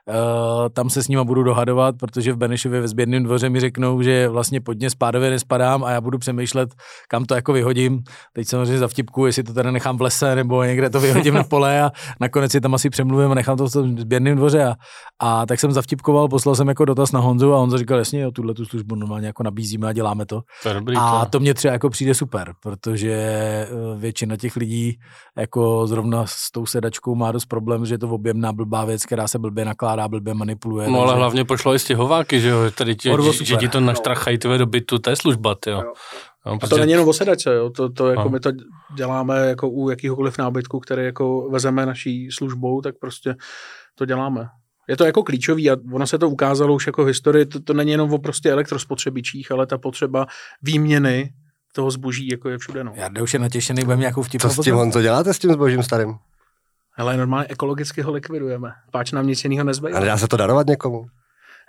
S1: Uh, tam se s nima budu dohadovat, protože v Benešově ve sběrném dvoře mi řeknou, že vlastně pod ně spádově nespadám a já budu přemýšlet, kam to jako vyhodím. Teď samozřejmě za vtipku, jestli to teda nechám v lese nebo někde to vyhodím na pole a nakonec si tam asi přemluvím a nechám to v tom sběrném dvoře. A, a tak jsem zavtipkoval, poslal jsem jako dotaz na Honzu a Honza říkal, jasně, jo, tuhle tu službu normálně jako nabízíme a děláme to.
S2: To dobrý.
S1: A
S2: to.
S1: to mě třeba jako přijde super, protože eh, většina těch lidí jako zrovna s tou sedačkou má dost problém, že je to objemná blbá věc, která se blbě nakládá, blbě manipuluje.
S2: No ale
S1: takže-
S2: hlavně pošlo i stěhováky, že jo, tady tě,
S1: Orvo
S2: že, ti to naštrachají tyhle do bytu, to je služba, ty jo.
S5: Jo.
S2: No,
S4: A to
S2: protože-
S4: není jenom o sedačce, jo. To, to jako
S2: No.
S4: my to děláme jako u jakýhokoliv nábytku, který jako vezeme naší službou, tak prostě to děláme. Je to jako klíčový a ono se to ukázalo už jako v historii, to, to není jenom o prostě elektrospotřebičích, ale ta potřeba výměny toho zboží jako je všude. No.
S1: Jarda už je natěšený, budeme nějakou vtipnou
S3: Co s tím, Honzo, děláte s tím zbožím starým?
S4: Ale normálně ekologicky ho likvidujeme. Páč nám nic jiného nezbývá.
S3: A nedá se to darovat někomu?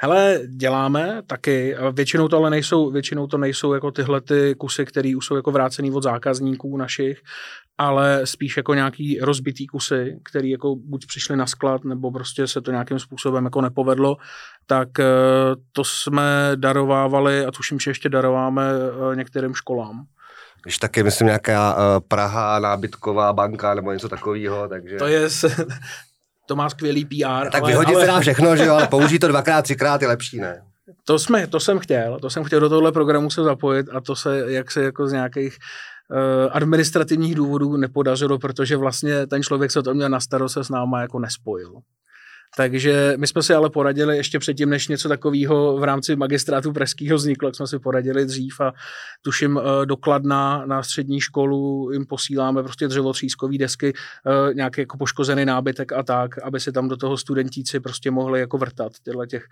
S4: Hele, děláme taky, většinou to ale nejsou, většinou to nejsou jako tyhle ty kusy, které už jsou jako vrácený od zákazníků našich, ale spíš jako nějaký rozbitý kusy, které jako buď přišly na sklad, nebo prostě se to nějakým způsobem jako nepovedlo, tak eh, to jsme darovávali a tuším, že ještě darováme eh, některým školám.
S3: Když taky, myslím, nějaká uh, Praha, nábytková banka nebo něco takového, takže...
S4: To je, to má skvělý PR.
S3: Tak ale, vyhodit ale... se dá všechno, že jo, ale použít to dvakrát, třikrát je lepší, ne?
S4: To, jsme, to jsem chtěl, to jsem chtěl do tohle programu se zapojit a to se, jak se jako z nějakých uh, administrativních důvodů nepodařilo, protože vlastně ten člověk, co to měl na starost, se s náma jako nespojil. Takže my jsme si ale poradili ještě předtím, než něco takového v rámci magistrátu pražského vzniklo, jak jsme si poradili dřív a tuším uh, dokladna na střední školu jim posíláme prostě dřevotřískové desky, uh, nějaký jako poškozený nábytek a tak, aby si tam do toho studentíci prostě mohli jako vrtat tyhle těch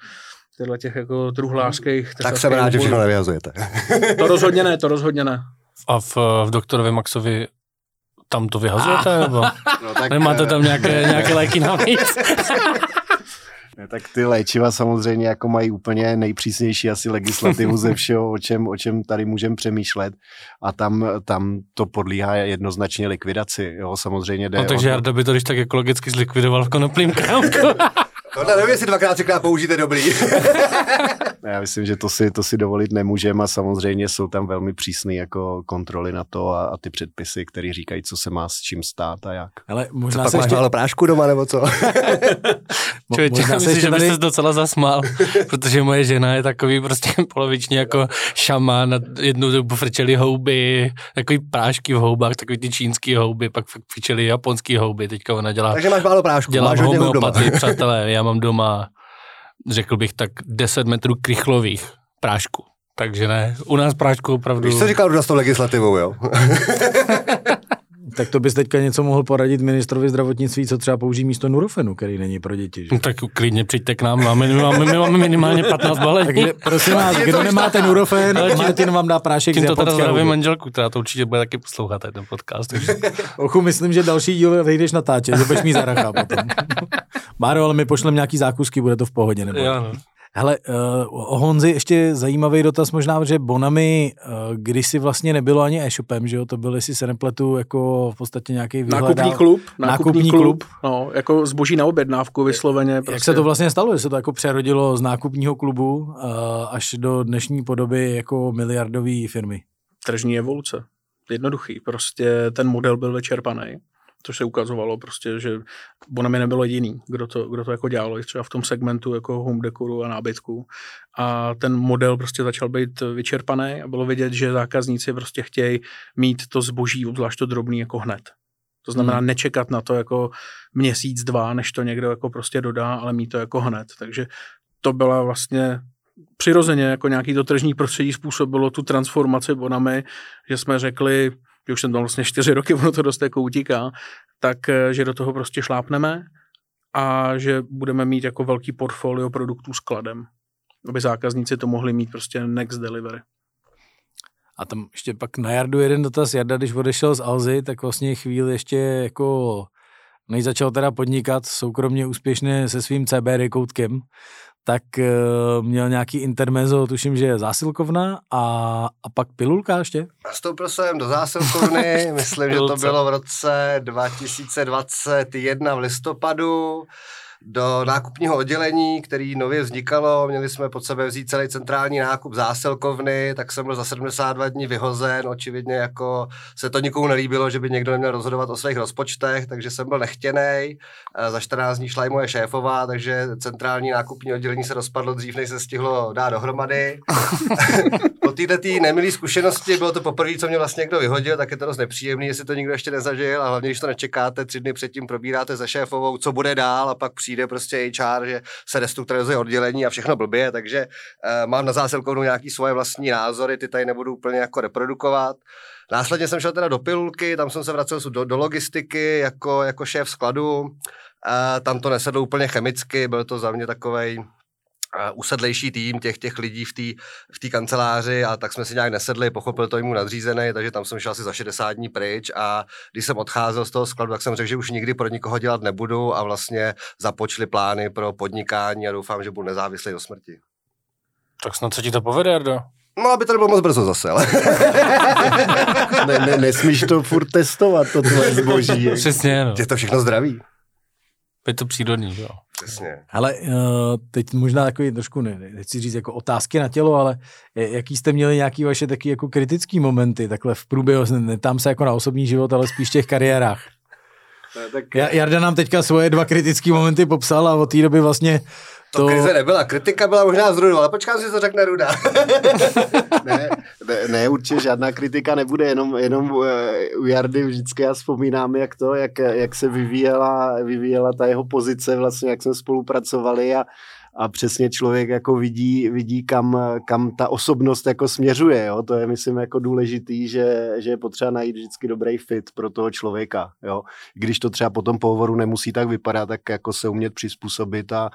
S4: tyhle těch jako truhlářských.
S3: Tak jsem rád, že všechno nevyhazujete.
S4: to rozhodně ne, to rozhodně ne.
S2: A v, v doktorovi Maxovi tam to vyhazujete? Nebo? No, tak, Nemáte tam nějaké, nějaké léky navíc?
S5: Ne, tak ty léčiva samozřejmě jako mají úplně nejpřísnější asi legislativu ze všeho, o čem, o čem tady můžeme přemýšlet a tam, tam to podlíhá jednoznačně likvidaci, jo, samozřejmě jde
S2: No takže Jarda by to když tak ekologicky zlikvidoval v konoplím krámku.
S3: Tohle nevím, jestli dvakrát, třikrát použijete dobrý.
S5: Já myslím, že to si, to si dovolit nemůžeme a samozřejmě jsou tam velmi přísné jako kontroly na to a, a ty předpisy, které říkají, co se má s čím stát a jak.
S3: Ale možná co, se ještě... prášku doma nebo co?
S2: Člověče, já myslím, že tady... se docela zasmál, protože moje žena je takový prostě polovičně jako šaman, jednu dobu frčeli houby, takový prášky v houbách, takový ty čínský houby, pak frčeli japonský houby, teďka ona dělá.
S3: Takže máš málo prášku,
S2: dělá máš homeopatii, přátelé, já mám doma řekl bych tak 10 metrů krychlových prášku. Takže ne, u nás prášku opravdu...
S3: Víš, co říkal s tou legislativou, jo?
S1: Tak to bys teďka něco mohl poradit ministrovi zdravotnictví, co třeba použijí místo Nurofenu, který není pro děti. Že?
S2: No, tak klidně přijďte k nám, máme, my máme, my máme minimálně 15 balení.
S1: Takže prosím vás, kdo nemáte Nurofen, Ale Martin vám dá prášek
S2: tím to teda zdravím manželku, která to určitě bude taky poslouchat, ten podcast. Takže...
S1: Ochu, myslím, že další díl vejdeš natáčet, že budeš mít zaracha potom. Máro, ale my pošlem nějaký zákusky, bude to v pohodě. Nebo?
S2: Jo, no.
S1: Hele, uh, o Honzi ještě zajímavý dotaz možná, že Bonami uh, kdysi vlastně nebylo ani e-shopem, že jo, to byl, jestli se nepletu, jako v podstatě nějaký
S4: vyhledal... Nákupní klub. Nákupní, nákupní klub, klub. No, jako zboží na objednávku vysloveně.
S1: Prostě. Jak se to vlastně stalo, že se to jako přerodilo z nákupního klubu uh, až do dnešní podoby jako miliardové firmy?
S4: Tržní evoluce. Jednoduchý. Prostě ten model byl vyčerpaný což se ukazovalo prostě, že Bonami nebylo jediný, kdo to, kdo to jako dělalo, třeba v tom segmentu jako home decoru a nábytku. A ten model prostě začal být vyčerpaný a bylo vidět, že zákazníci prostě chtějí mít to zboží, obzvlášť to drobný, jako hned. To znamená hmm. nečekat na to jako měsíc, dva, než to někdo jako prostě dodá, ale mít to jako hned. Takže to byla vlastně přirozeně jako nějaký to tržní prostředí způsobilo tu transformaci Bonami, že jsme řekli, že už jsem tam vlastně čtyři roky, ono to dost jako utíká, tak eh, že do toho prostě šlápneme a že budeme mít jako velký portfolio produktů s kladem, aby zákazníci to mohli mít prostě next delivery.
S1: A tam ještě pak na Jardu jeden dotaz. Jarda, když odešel z Alzy, tak vlastně chvíli ještě jako než začal teda podnikat soukromně úspěšně se svým CBD koutkem, tak uh, měl nějaký intermezo, tuším, že je zásilkovna a, a pak pilulka ještě?
S3: Nastoupil jsem do zásilkovny, myslím, že to bylo v roce 2021 v listopadu do nákupního oddělení, který nově vznikalo. Měli jsme pod sebe vzít celý centrální nákup zásilkovny, tak jsem byl za 72 dní vyhozen. Očividně jako se to nikomu nelíbilo, že by někdo neměl rozhodovat o svých rozpočtech, takže jsem byl nechtěný. Za 14 dní šla i moje šéfová, takže centrální nákupní oddělení se rozpadlo dřív, než se stihlo dát dohromady. po této tý nemilý zkušenosti bylo to poprvé, co mě vlastně někdo vyhodil, tak je to dost nepříjemný, jestli to nikdo ještě nezažil a hlavně, když to nečekáte, tři dny předtím probíráte se šéfovou, co bude dál a pak přijde prostě HR, že se restrukturalizuje oddělení a všechno blbě, takže uh, mám na zásilkovnu nějaký svoje vlastní názory, ty tady nebudu úplně jako reprodukovat. Následně jsem šel teda do pilulky, tam jsem se vracel do, do logistiky jako, jako šéf skladu. Uh, tam to nesedlo úplně chemicky, byl to za mě takovej usedlejší tým těch, těch lidí v té v tý kanceláři a tak jsme si nějak nesedli, pochopil to jim nadřízený, takže tam jsem šel asi za 60 dní pryč a když jsem odcházel z toho skladu, tak jsem řekl, že už nikdy pro nikoho dělat nebudu a vlastně započli plány pro podnikání a doufám, že budu nezávislý do smrti.
S2: Tak snad se ti to povede, Jardo.
S3: No, aby to nebylo moc brzo zase, ale...
S5: ne, ne, nesmíš to furt testovat, to tvoje zboží.
S2: Přesně, no.
S3: Je to všechno zdraví.
S2: Je to přírodní, jo.
S3: Přesně.
S1: Ale uh, teď možná takový trošku, ne, nechci říct jako otázky na tělo, ale jaký jste měli nějaký vaše taky jako kritický momenty, takhle v průběhu, netám se jako na osobní život, ale spíš v těch kariérách. Tak... Jarda nám teďka svoje dva kritické momenty popsal a od té doby vlastně
S3: to, to krize nebyla, kritika byla možná z Rudu, ale počkám si, co řekne Ruda.
S5: ne, ne, ne, určitě žádná kritika nebude, jenom, jenom eh, u Jardy vždycky já vzpomínám, jak to, jak, jak se vyvíjela, vyvíjela ta jeho pozice, vlastně jak jsme spolupracovali a, a přesně člověk jako vidí, vidí kam, kam ta osobnost jako směřuje, jo? to je myslím jako důležitý, že, že je potřeba najít vždycky dobrý fit pro toho člověka, jo? když to třeba po tom pohovoru nemusí tak vypadat, tak jako se umět přizpůsobit a,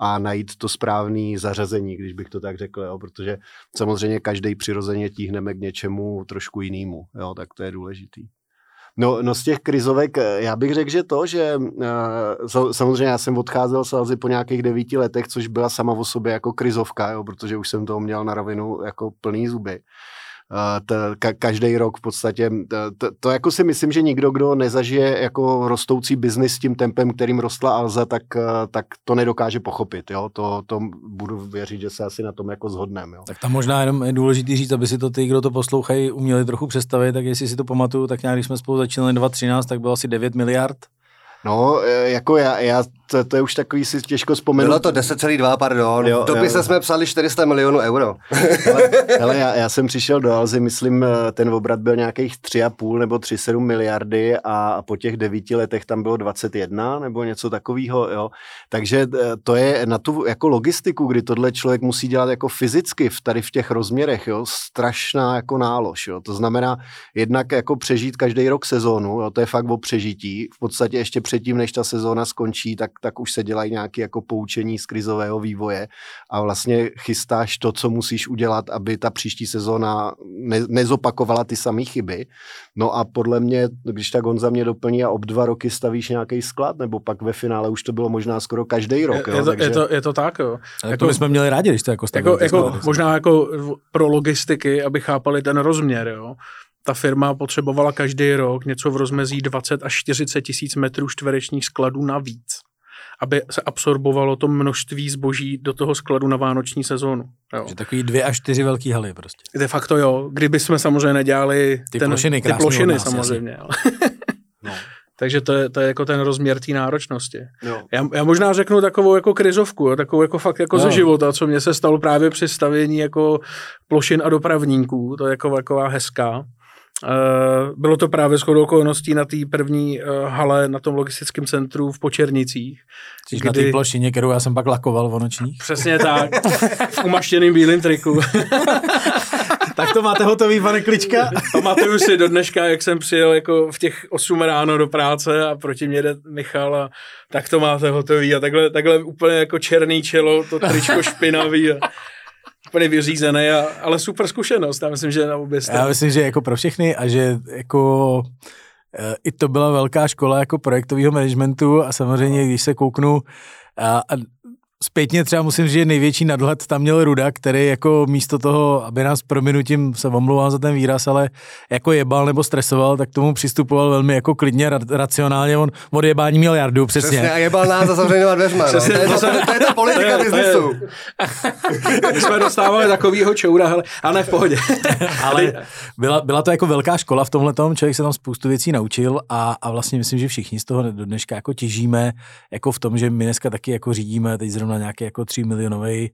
S5: a najít to správné zařazení, když bych to tak řekl, jo? protože samozřejmě každý přirozeně tíhneme k něčemu trošku jinému, jo? tak to je důležitý. No, no z těch krizovek, eh, já bych řekl, že to, že uh, samozřejmě já jsem odcházel z Alzy po nějakých devíti letech, což byla sama o sobě jako krizovka, jo, protože už jsem toho měl na rovinu jako plný zuby. Ka, každý rok v podstatě. To, to jako si myslím, že nikdo, kdo nezažije jako rostoucí biznis s tím tempem, kterým rostla Alza, tak, eh, tak to nedokáže pochopit. Jo? To, to budu věřit, že se asi na tom jako zhodneme.
S1: Tak tam možná jenom je důležité říct, aby si to ty, kdo to poslouchají, uměli trochu představit, tak jestli si to pamatuju, tak nějak, když jsme spolu začínali 2013, tak bylo asi 9 miliard
S5: No, e, jako já, já to, to je už takový si těžko vzpomenout.
S3: Bylo to 10,2, pardon. Jo, v dopise jo. jsme psali 400 milionů euro.
S5: ale, ale já, já, jsem přišel do Alzy, myslím, e, ten obrat byl nějakých 3,5 nebo 3,7 miliardy a po těch devíti letech tam bylo 21 nebo něco takového, jo. Takže e, to je na tu jako logistiku, kdy tohle člověk musí dělat jako fyzicky v tady v těch rozměrech, jo, strašná jako nálož, jo. To znamená jednak jako přežít každý rok sezónu, jo, to je fakt o přežití. V podstatě ještě předtím, než ta sezóna skončí, tak, tak už se dělají nějaké jako poučení z krizového vývoje a vlastně chystáš to, co musíš udělat, aby ta příští sezóna ne, nezopakovala ty samé chyby. No a podle mě, když tak on za mě doplní a ob dva roky stavíš nějaký sklad, nebo pak ve finále už to bylo možná skoro každý rok.
S4: Je,
S5: jo,
S4: je, to, takže... je, to, je to tak, jo.
S1: Tak jako, to bychom měli rádi, když to jako stavili.
S4: Jako, jako, možná jako pro logistiky, aby chápali ten rozměr, jo ta firma potřebovala každý rok něco v rozmezí 20 až 40 tisíc metrů čtverečních skladů navíc, aby se absorbovalo to množství zboží do toho skladu na vánoční sezónu. Jo.
S1: Že takový dvě až čtyři velký haly prostě.
S4: De facto jo, kdyby jsme samozřejmě nedělali
S1: ty ten, plošiny,
S4: ty plošiny nás, samozřejmě. no. Takže to je, to je jako ten rozměr té náročnosti. Jo. Já, já možná řeknu takovou jako krizovku, jo, takovou jako fakt jako jo. ze života, co mně se stalo právě při stavění jako plošin a dopravníků, to je jako taková hezká. Eh, bylo to právě shodou okolností na té první eh, hale na tom logistickém centru v Počernicích.
S1: Jsi kdy... na té plošině, kterou já jsem pak lakoval v nočních.
S4: Přesně tak, v umaštěným bílým triku.
S1: tak to máte hotový, pane Klička?
S4: Pamatuju si do dneška, jak jsem přijel jako v těch 8 ráno do práce a proti mě jde Michal a tak to máte hotový a takhle, takhle úplně jako černý čelo, to tričko špinavý a úplně vyřízený, a, ale super zkušenost. Já myslím, že na obě strany.
S1: Já myslím, že jako pro všechny a že jako e, i to byla velká škola jako projektového managementu a samozřejmě, když se kouknu a, a zpětně třeba musím říct, že největší nadhled tam měl Ruda, který jako místo toho, aby nás prominutím se omlouvám za ten výraz, ale jako jebal nebo stresoval, tak tomu přistupoval velmi jako klidně, racionálně. On od jebání měl jardu, přesně. Přesně
S3: a jebal nás za zavřenýma dveřma. No. To, je, to, to, je ta politika biznesu.
S4: My jsme dostávali takovýho čoura, ale, a ne v pohodě.
S1: ale byla, byla to jako velká škola v tomhle tom, člověk se tam spoustu věcí naučil a, a vlastně myslím, že všichni z toho do dneška jako těžíme, jako v tom, že my dneska taky jako řídíme teď zrovna nějaký jako 3 milionový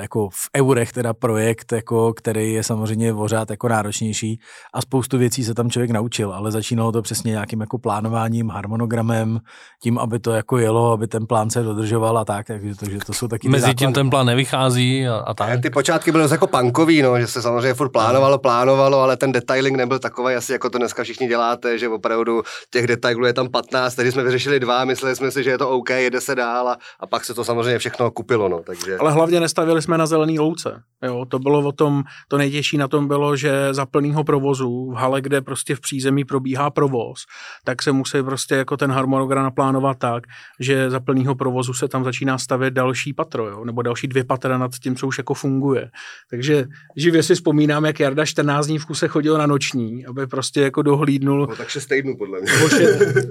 S1: jako v eurech teda projekt, jako, který je samozřejmě pořád jako náročnější a spoustu věcí se tam člověk naučil, ale začínalo to přesně nějakým jako plánováním, harmonogramem, tím, aby to jako jelo, aby ten plán se dodržoval a tak, takže, takže to jsou taky
S2: Mezi tím ten plán nevychází a, a tak.
S3: Ty počátky byly jako punkový, no, že se samozřejmě furt plánovalo, plánovalo, ale ten detailing nebyl takový, asi jako to dneska všichni děláte, že opravdu těch detailů je tam 15, tedy jsme vyřešili dva, mysleli jsme si, že je to OK, jede se dál a, a pak se to samozřejmě všechno kupilo. No, takže...
S4: Ale hlavně nestavili jsme na zelený louce. Jo, to bylo o tom, to nejtěžší na tom bylo, že za plného provozu v hale, kde prostě v přízemí probíhá provoz, tak se musí prostě jako ten harmonogram naplánovat tak, že za plného provozu se tam začíná stavět další patro, jo, nebo další dvě patra nad tím, co už jako funguje. Takže živě si vzpomínám, jak Jarda 14 dní v kuse chodil na noční, aby prostě jako dohlídnul.
S3: No, tak 6 týdnů podle mě.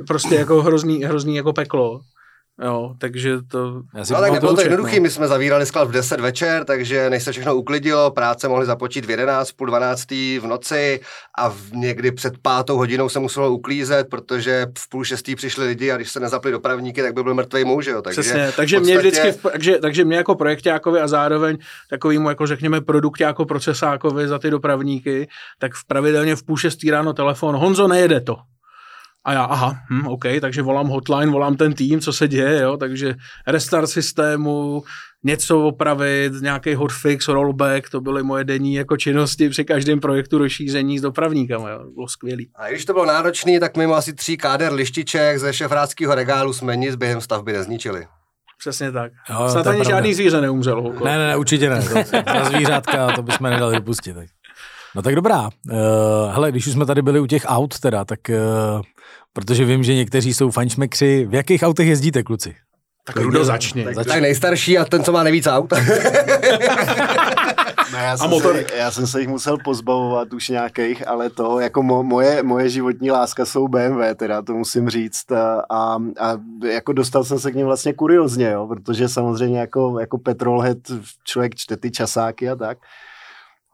S4: prostě jako hrozný, hrozný jako peklo. Jo, takže to...
S3: Já si no tak nebylo to jednoduchý, no. my jsme zavírali sklad v 10 večer, takže než se všechno uklidilo, práce mohly započít v 11, půl 12 v noci a v někdy před pátou hodinou se muselo uklízet, protože v půl šestý přišli lidi a když se nezapli dopravníky, tak by byl mrtvý muž, jo.
S4: Takže Přesně, takže podstatě... mě vždycky, takže, takže mě jako projektákovi a zároveň takovýmu, jako řekněme, jako procesákovi za ty dopravníky, tak v pravidelně v půl šestý ráno telefon, Honzo, nejede to. A já, aha, hm, OK, takže volám hotline, volám ten tým, co se děje, jo, takže restart systému, něco opravit, nějaký hotfix, rollback, to byly moje denní jako činnosti při každém projektu rozšíření s dopravníkama, jo, bylo skvělý.
S3: A když to bylo náročný, tak mimo asi tří káder lištiček ze šefráckého regálu jsme nic během stavby nezničili.
S4: Přesně tak. Jo, Snad ani žádný zvíře neumřelo.
S1: Ne, ne, ne, určitě ne. To, na zvířátka to bychom nedali dopustit. Tak. No tak dobrá. Uh, hele, když už jsme tady byli u těch aut teda, tak uh, protože vím, že někteří jsou fančmekři. V jakých autech jezdíte, kluci?
S4: Tak Rudo začně.
S3: Tak, tak nejstarší a ten, co má nejvíc aut.
S5: No, já, jsem a motor. Se, já jsem se jich musel pozbavovat už nějakých, ale to, jako mo, moje, moje životní láska jsou BMW, teda to musím říct. A, a, a jako dostal jsem se k ním vlastně kuriozně, jo, protože samozřejmě jako, jako petrolhead člověk čte ty časáky a tak.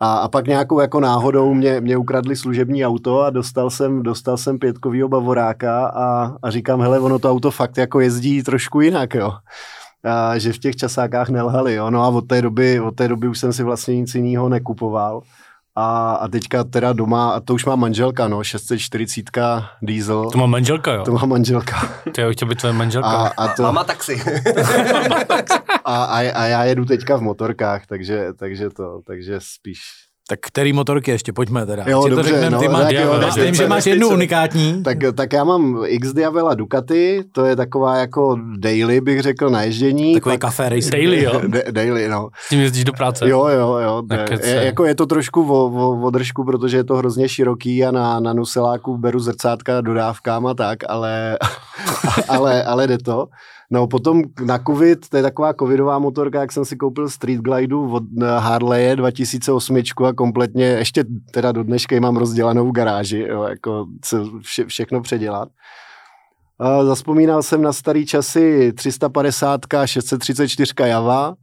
S5: A, a pak nějakou jako náhodou mě, mě ukradli služební auto a dostal jsem, dostal jsem pětkovýho bavoráka a, a říkám, hele, ono to auto fakt jako jezdí trošku jinak, jo. A, že v těch časákách nelhali, jo. No a od té doby, od té doby už jsem si vlastně nic jiného nekupoval. A, a teďka teda doma, a to už má manželka, no, 640 diesel.
S2: To má manželka, jo?
S5: To má manželka.
S2: To je chtěl být tvoje manželka.
S3: A, a to, Mama taxi.
S5: a, a, a, já jedu teďka v motorkách, takže, takže to, takže spíš
S1: tak který motorky ještě, pojďme teda.
S5: Jo, dobře, to řekneme,
S1: no, ty má, tak jo, myslím, že máš jednu unikátní.
S5: Tak, tak já mám X Diavela Ducati, to je taková jako daily, bych řekl, na ježdění.
S1: Takový café race.
S2: Daily, jo?
S5: Daily, no.
S2: S tím jezdíš do práce?
S5: Jo, jo, jo. Je, jako je to trošku o, o, o držku, protože je to hrozně široký a na, na nuseláku beru zrcátka dodávkám a tak, ale, ale, ale jde to. No potom na covid, to je taková covidová motorka, jak jsem si koupil Street Glideu od eh, Harley 2008 a kompletně, ještě teda do dneška mám rozdělanou v garáži, jo, jako vše, všechno předělat. A zaspomínal jsem na starý časy 350, 634 Java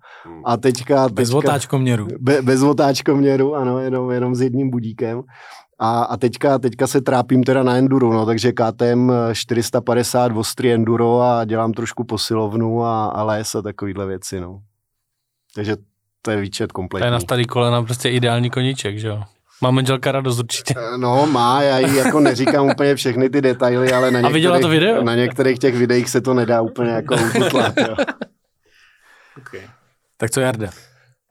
S5: a teďka... teďka
S1: bez otáčkoměru.
S5: Be, bez otáčkoměru, ano, jenom, jenom s jedním budíkem. A, a teďka, teďka se trápím teda na enduro, no, takže KTM 450 ostrý enduro a dělám trošku posilovnu a, a les a takovýhle věci, no. Takže to je výčet kompletní.
S2: To je na starý kolena prostě ideální koníček, že jo? Má manželka radost určitě.
S5: Eh, no, má, já jí jako neříkám úplně všechny ty detaily, ale na,
S2: a viděla to video?
S5: na některých těch videích se to nedá úplně jako ututlat, jo.
S1: Okay. Tak co Jarda?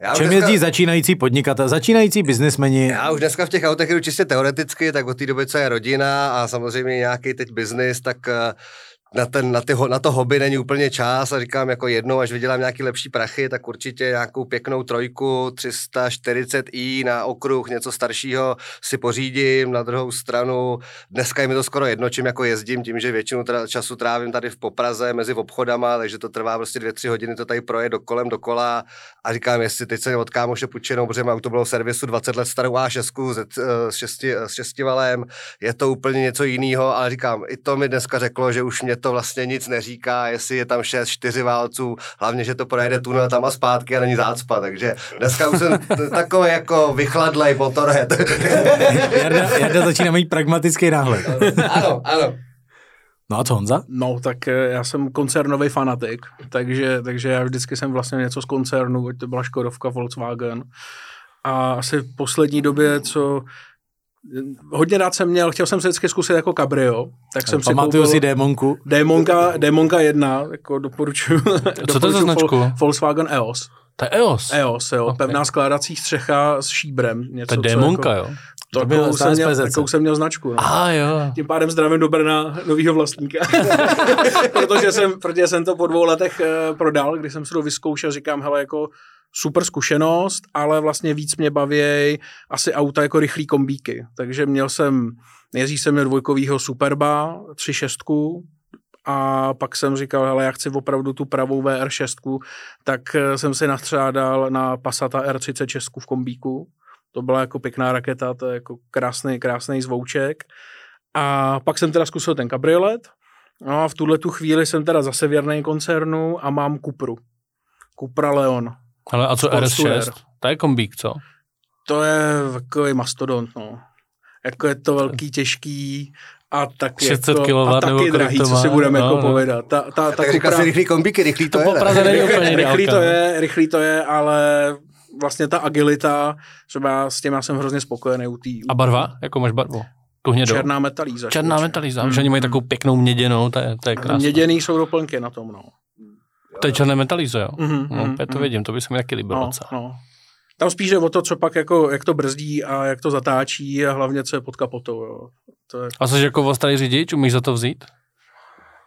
S1: Já Čem dneska... jezdí začínající podnikatel, začínající biznismeni?
S3: Já už dneska v těch autech jdu čistě teoreticky, tak od té doby, co je rodina a samozřejmě nějaký teď biznis, tak eh, na, ten, na, ty, na to hobby není úplně čas a říkám, jako jednou, až vydělám nějaký lepší prachy, tak určitě nějakou pěknou trojku 340i na okruh, něco staršího si pořídím. Na druhou stranu, dneska je mi to skoro jedno, čím jako jezdím, tím, že většinu tra- času trávím tady v Popraze mezi obchodama, takže to trvá prostě dvě, tři hodiny, to tady proje do kolem, dokola a říkám, jestli teď se od kámoše půjčenou, protože mám to bylo v servisu 20 let starou A6 s, s, šesti, s šestivalem, je to úplně něco jiného, ale říkám, i to mi dneska řeklo, že už mě to vlastně nic neříká, jestli je tam 6, 4 válců, hlavně, že to projede tunel tam a zpátky a není zácpa, takže dneska už jsem takový jako vychladlej motorhead.
S1: Jarda, Jarda začíná mít pragmatický náhled.
S3: ano, ano.
S1: No a co Honza?
S4: No, tak eh, já jsem koncernový fanatik, takže, takže já vždycky jsem vlastně něco z koncernu, ať to byla Škodovka, Volkswagen. A asi v poslední době, co hodně rád jsem měl, chtěl jsem se vždycky zkusit jako kabrio, tak jsem si
S1: Pamatuju si démonku.
S4: Démonka, Démonka 1, jako doporučuju.
S2: Co to je za
S4: doporučuju
S2: značku?
S4: Vol- Volkswagen EOS.
S2: To je EOS.
S4: EOS, jo,
S2: Ok.
S4: pevná skládací střecha s šíbrem. Něco,
S2: To je démonka,
S4: jako,
S2: jo.
S4: To
S1: byl
S4: jsem měl, takovou jsem měl značku. No.
S2: A jo.
S4: Tím pádem zdravím do Brna novýho vlastníka. protože, jsem, protože jsem to po dvou letech eh, prodal, když jsem si to vyzkoušel, říkám, hele, jako super zkušenost, ale vlastně víc mě baví asi auta jako rychlý kombíky. Takže měl jsem, nejdřív jsem měl dvojkovýho Superba, tři šestku, a pak jsem říkal, hele, já chci opravdu tu pravou VR6, tak eh, jsem si nastřádal na Passata R36 v kombíku. To byla jako pěkná raketa, to je jako krásný, krásný zvouček. A pak jsem teda zkusil ten kabriolet. No a v tuhle tu chvíli jsem teda zase věrný koncernu a mám Cupru. Cupra Leon.
S2: Ale a co
S4: Sportster.
S2: RS6? To je kombík, co?
S4: To je takový mastodont, no. Jako je to velký, těžký a tak
S2: 600
S4: jako,
S2: kW
S4: a taky drahý, co si budeme
S2: No,
S4: jako
S2: no.
S4: povědat. Ta, ta, ta
S3: Tak říká si rychlý kombíky, rychlý to,
S2: To
S3: je.
S2: po
S3: ne?
S2: Praze není úplně
S4: rychlý to je, rychlý to je, ale vlastně ta agilita, třeba s tím já jsem hrozně spokojený u té
S2: A barva? Jakou máš barvu? Tu hnědou?
S4: černá metalíza.
S2: Černá metalíza.
S4: Mm,
S2: Už oni mají takovou pěknou měděnou, to je, to je krásné.
S4: Měděný jsou doplňky na tom, no.
S2: To je černé metalízo, jo?
S4: Mhm,
S2: No,
S4: mhm,
S2: já to
S4: mhm.
S2: vidím, to by se mi taky líbilo
S4: No,
S2: docela.
S4: no. Tam spíš jde o to, co pak jako, jak to brzdí a jak to zatáčí a hlavně, co je pod kapotou. Jo. To je,
S2: A jsi jako ostrý řidič, umíš za to vzít?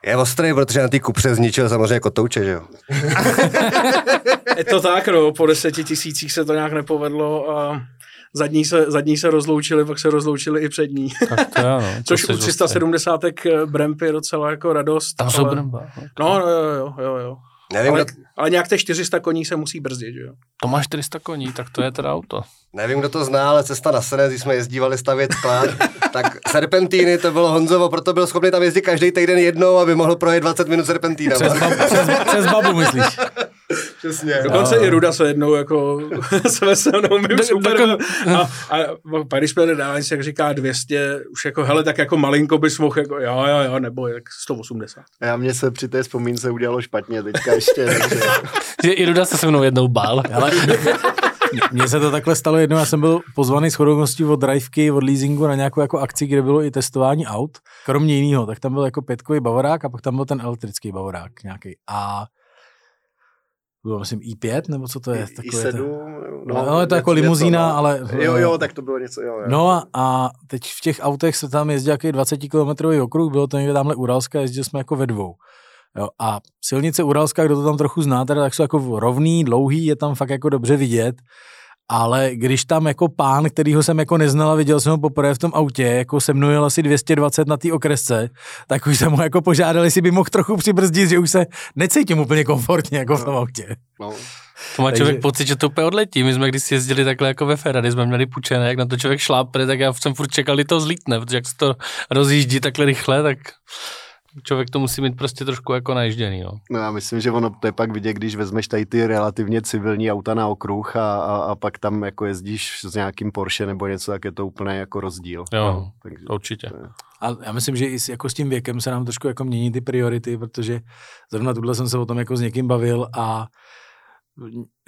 S3: Je ostrý, protože na té kupře zničil samozřejmě kotouče, že jo.
S4: je to tak, no, po deseti tisících se to nějak nepovedlo a zadní se, zadní se rozloučili, pak se rozloučili i přední.
S2: Tak to jo, no. To
S4: Což u
S2: ostrý.
S4: 370 Bremp je docela jako radost.
S2: Tam jsou
S4: ale,
S2: bremba.
S4: No, no, jo, jo, jo, jo.
S3: Nevím,
S4: Ale,
S3: kdo,
S4: ale nějak těch 400 koní se musí brzdit, že jo?
S2: To má 400 koní, tak to je teda auto.
S3: nevím, kdo to zná, ale cesta na Senez, když jsme jezdívali stavět sklad, tak serpentíny to bylo Honzovo, proto byl schopný tam jezdit každý týden jednou, aby mohl projet 20 minut serpentínama.
S1: Přes, bab, přes, přes babu, myslíš?
S3: Přesně.
S4: Dokonce i Ruda se jednou jako se se mnou mým
S2: Do-
S4: super. A, a, pak když jsme nedávali, jak říká 200, už jako hele, tak jako malinko bys mohl, jako jo, jo, jo, nebo jak 180.
S5: A já mě se při té vzpomínce udělalo špatně teďka ještě, takže
S2: Že i Ruda se se mnou jednou bál.
S1: Ale mně se to takhle stalo jednou, já jsem byl pozvaný s chodovností od Driveky, od leasingu na nějakou jako akci, kde bylo i testování aut, kromě jiného, tak tam byl jako pětkový bavorák a pak tam byl ten elektrický bavorák nějaký. A bylo myslím i5, nebo co to je?
S5: i
S1: Takové
S5: sedm,
S1: To, no, no, je to jako limuzína, ale...
S5: Jo, jo, tak to bylo něco, jo, jo.
S1: No a, a teď v těch autech se tam jezdí nějaký 20 km okruh, bylo to někde tamhle Uralska, jezdili jsme jako ve dvou. Jo, a silnice Uralská, kdo to tam trochu zná, teda, tak jsou jako rovný, dlouhý, je tam fakt jako dobře vidět, ale když tam jako pán, kterýho jsem jako neznal a viděl jsem ho poprvé v tom autě, jako se mnou jel asi 220 na té okresce, tak už jsem ho jako požádal, jestli by mohl trochu přibrzdit, že už se necítím úplně komfortně jako v tom autě.
S5: No.
S2: To má
S1: Takže-
S2: člověk pocit, že to úplně odletí. My jsme když jezdili takhle jako ve Ferrari, jsme měli půjčené, jak na to člověk šlápne, tak já jsem furt čekal, kdy to zlítne, protože jak se to rozjíždí takhle rychle, tak člověk to musí mít prostě trošku jako najížděný. No.
S5: No já myslím, že ono to je pak vidět, když vezmeš tady ty relativně civilní auta na okruh a, a, a pak tam jako jezdíš s nějakým Porsche nebo něco, tak je to úplně jako rozdíl.
S2: Jo,
S5: no, takže,
S2: Určitě.
S1: A já myslím, že i s, jako s tím věkem se nám trošku jako mění ty priority, protože zrovna tuhle jsem se o tom jako s někým bavil a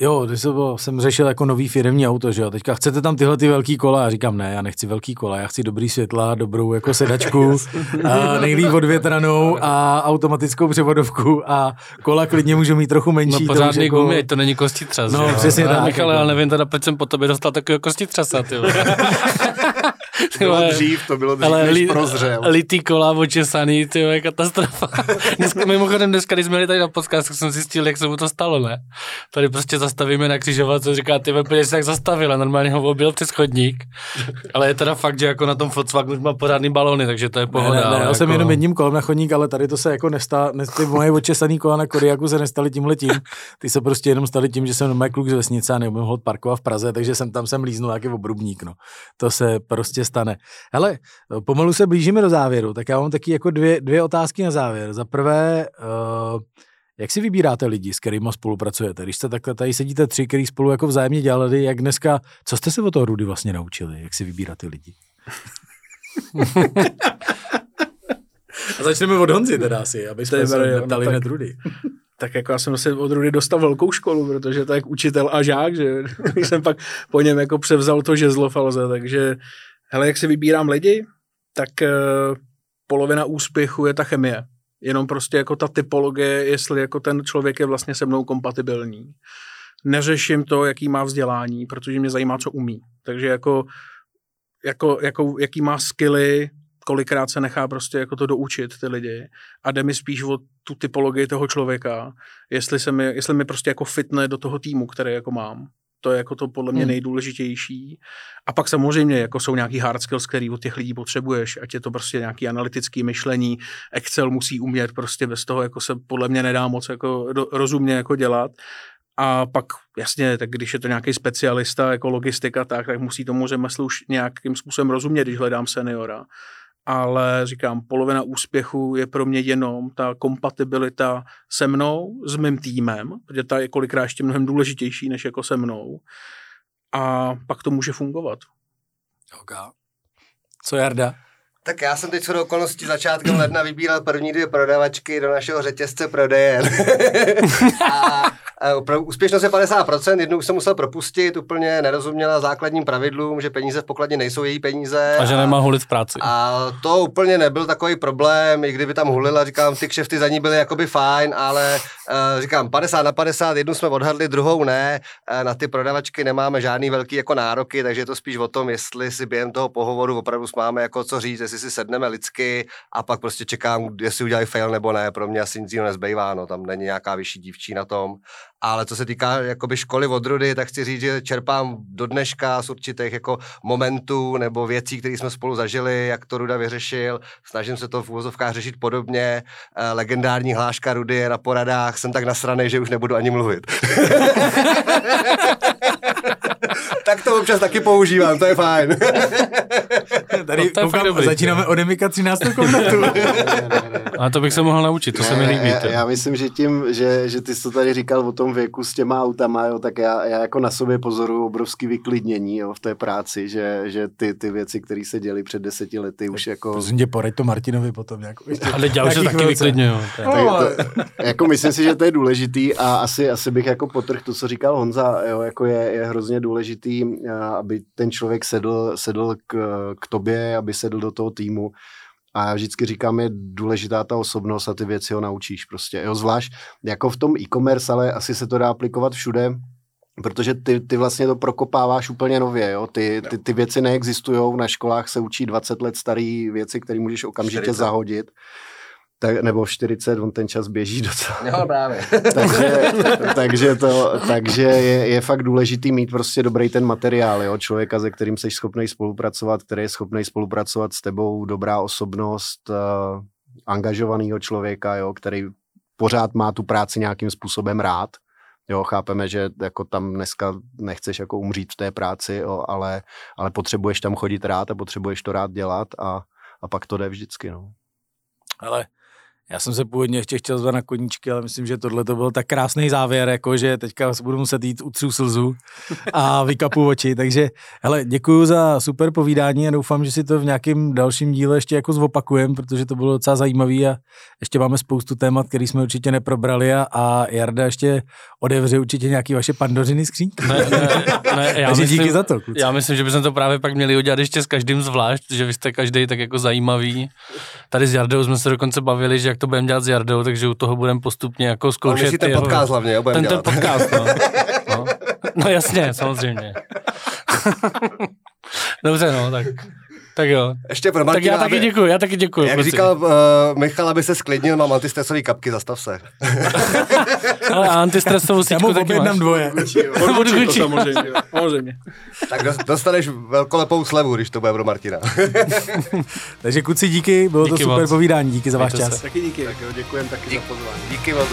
S1: jo, když to bylo, jsem řešil jako nový firmní auto, že jo, teďka chcete tam tyhle ty velký kola, já říkám ne, já nechci velký kola, já chci dobrý světla, dobrou jako sedačku, a nejlíp odvětranou a automatickou převodovku a kola klidně můžu mít trochu
S2: No
S1: menší. to už
S2: pořádný
S1: jako,
S2: gumy, to není kostitřas.
S1: No,
S2: že jo?
S1: přesně
S2: Ale
S1: tak,
S2: Michal,
S1: jako.
S2: já nevím teda, proč jsem po tobě dostal takového kostitřasa, ty
S5: bylo dřív, to bylo dřív,
S2: Ale
S5: než
S2: li,
S5: prozřel.
S2: litý kola očesaný, ty vole, katastrofa. Dneska, mimochodem, dneska, když jsme měli tady na podcast, tak jsem zjistil, jak se mu to stalo, ne? Tady prostě zastavíme na křižovatce, říká, ty vole, se jak zastavil a normálně ho objel přes chodník. Ale je teda fakt, že jako na tom Volkswagenu už má pořádný balony, takže to je
S1: Ne,
S2: pohoda.
S1: ne, ne,
S2: ale
S1: já
S2: jako...
S1: jsem jenom jedním kolem na chodník, ale tady to se jako nestá, ne, ty moje očesaný kola na Kodiaku se nestaly tím. Ty se prostě jenom staly tím, že jsem normální kluk z vesnice a nemohl parkovat v Praze, takže jsem tam jsem líznul nějaký obrubník, no. To se prostě stane. Hele, pomalu se blížíme do závěru, tak já mám taky jako dvě, dvě otázky na závěr. Za prvé, uh, jak si vybíráte lidi, s kterými spolupracujete? Když jste takhle tady sedíte tři, který spolu jako vzájemně dělali, jak dneska, co jste se od toho Rudy vlastně naučili? Jak si vybírat ty lidi? A začneme od Honzy teda asi, aby jsme se neptali hned Rudy.
S4: Tak jako já jsem se od Rudy dostal velkou školu, protože to je jak učitel a žák, že jsem pak po něm jako převzal to žezlo falze, takže hele, jak si vybírám lidi, tak uh, polovina úspěchu je ta chemie. Jenom prostě jako ta typologie, jestli jako ten člověk je vlastně se mnou kompatibilní. Neřeším to, jaký má vzdělání, protože mě zajímá, co umí. Takže jako, jako, jako jaký má skilly, kolikrát se nechá prostě jako to doučit ty lidi a jde mi spíš o tu typologii toho člověka, jestli, se mi, jestli mi prostě jako fitne do toho týmu, který jako mám. To je jako to podle mě hmm. nejdůležitější. A pak samozřejmě jako jsou nějaký hard skills, který od těch lidí potřebuješ, ať je to prostě nějaký analytický myšlení, Excel musí umět, prostě bez toho jako se podle mě nedá moc jako rozumně jako dělat. A pak jasně, tak když je to nějaký specialista, jako logistika, tak, tak musí tomu řemeslu už nějakým způsobem rozumět, když hledám seniora ale říkám, polovina úspěchu je pro mě jenom ta kompatibilita se mnou, s mým týmem, protože ta je kolikrát ještě mnohem důležitější než jako se mnou a pak to může fungovat.
S1: Okay. Co Jarda?
S3: Tak já jsem teď do okolností začátkem ledna vybíral první dvě prodavačky do našeho řetězce prodejen. a úspěšnost je 50%, jednou už jsem musel propustit, úplně nerozuměla základním pravidlům, že peníze v pokladně nejsou její peníze.
S2: A že nemá hulit v práci.
S3: A to úplně nebyl takový problém, i kdyby tam hulila, říkám, ty kšefty za ní byly jakoby fajn, ale uh, říkám 50 na 50, jednu jsme odhadli, druhou ne, uh, na ty prodavačky nemáme žádný velký jako nároky, takže je to spíš o tom, jestli si během toho pohovoru opravdu máme jako co říct, jestli si sedneme lidsky a pak prostě čekám, jestli udělají fail nebo ne, pro mě asi nic jiného nezbývá, no, tam není nějaká vyšší dívčí na tom ale co se týká jakoby školy odrody, tak chci říct, že čerpám do dneška z určitých jako momentů nebo věcí, které jsme spolu zažili, jak to Ruda vyřešil. Snažím se to v úvozovkách řešit podobně. Eh, legendární hláška Rudy je na poradách. Jsem tak nasranej, že už nebudu ani mluvit. tak to občas taky používám, to je fajn.
S1: Tady no, koukám, začínáme odemykat 13. komnatu.
S2: A to bych se mohl naučit, to se mi líbí.
S5: Já, já, myslím, že tím, že, že ty jsi to tady říkal o tom věku s těma autama, jo, tak já, já jako na sobě pozoruju obrovský vyklidnění jo, v té práci, že, že ty, ty věci, které se děly před deseti lety, už jako...
S1: Prosím tě, poraď to Martinovi potom nějak.
S2: Ale dělal se taky vyklidňuju.
S5: jako myslím si, že to je důležitý a asi, asi bych jako potrh to, co říkal Honza, jo, jako je, je hrozně důležitý, aby ten člověk sedl, sedl k, k tobě, aby sedl do toho týmu. A já vždycky říkám, je důležitá ta osobnost a ty věci ho naučíš prostě. Jo, zvlášť jako v tom e-commerce, ale asi se to dá aplikovat všude, protože ty, ty vlastně to prokopáváš úplně nově, jo? Ty, ty, ty věci neexistují, na školách se učí 20 let staré věci, které můžeš okamžitě 40. zahodit tak, nebo 40, on ten čas běží docela.
S3: Jo, právě.
S5: takže, takže, to, takže je, je fakt důležitý mít prostě dobrý ten materiál, jo? člověka, se kterým jsi schopný spolupracovat, který je schopný spolupracovat s tebou, dobrá osobnost, uh, angažovaného člověka, jo? který pořád má tu práci nějakým způsobem rád. Jo, chápeme, že jako tam dneska nechceš jako umřít v té práci, jo, ale, ale potřebuješ tam chodit rád a potřebuješ to rád dělat a, a pak to jde vždycky. No.
S1: Ale já jsem se původně ještě chtěl zvat na koníčky, ale myslím, že tohle to byl tak krásný závěr, jako že teďka budu muset jít utřu slzu a vykapu oči. Takže hele, děkuji za super povídání a doufám, že si to v nějakém dalším díle ještě jako zopakujem, protože to bylo docela zajímavé a ještě máme spoustu témat, které jsme určitě neprobrali a, a Jarda ještě odevře určitě nějaký vaše pandořiny skřínky. Ne, ne, ne, já myslím, díky za to.
S2: Kluci. Já myslím, že bychom to právě pak měli udělat ještě s každým zvlášť, že vy jste každý tak jako zajímavý. Tady s Jardou jsme se dokonce bavili, že jak to budeme dělat s Jardou, takže u toho budeme postupně jako zkoušet. Ale
S3: ten jeho... podcast hlavně, jo,
S2: ten, ten podcast, no. no. no jasně, samozřejmě. Dobře, no, tak tak jo.
S3: Ještě pro Martina,
S2: Tak já taky aby... děkuji, já taky děkuji.
S3: Jak říkal uh, Michal, aby se sklidnil, mám antistresový kapky, zastav se.
S2: Ale antistresovou síťku
S1: taky máš. dvoje.
S4: Budu to samozřejmě, samozřejmě.
S3: Tak dostaneš velkolepou slevu, když to bude pro Martina.
S1: Takže kuci, díky, bylo díky to super moc. povídání, díky za váš čas.
S4: Taky díky.
S5: Tak jo, děkujem taky
S3: díky.
S5: za pozvání.
S3: Díky moc.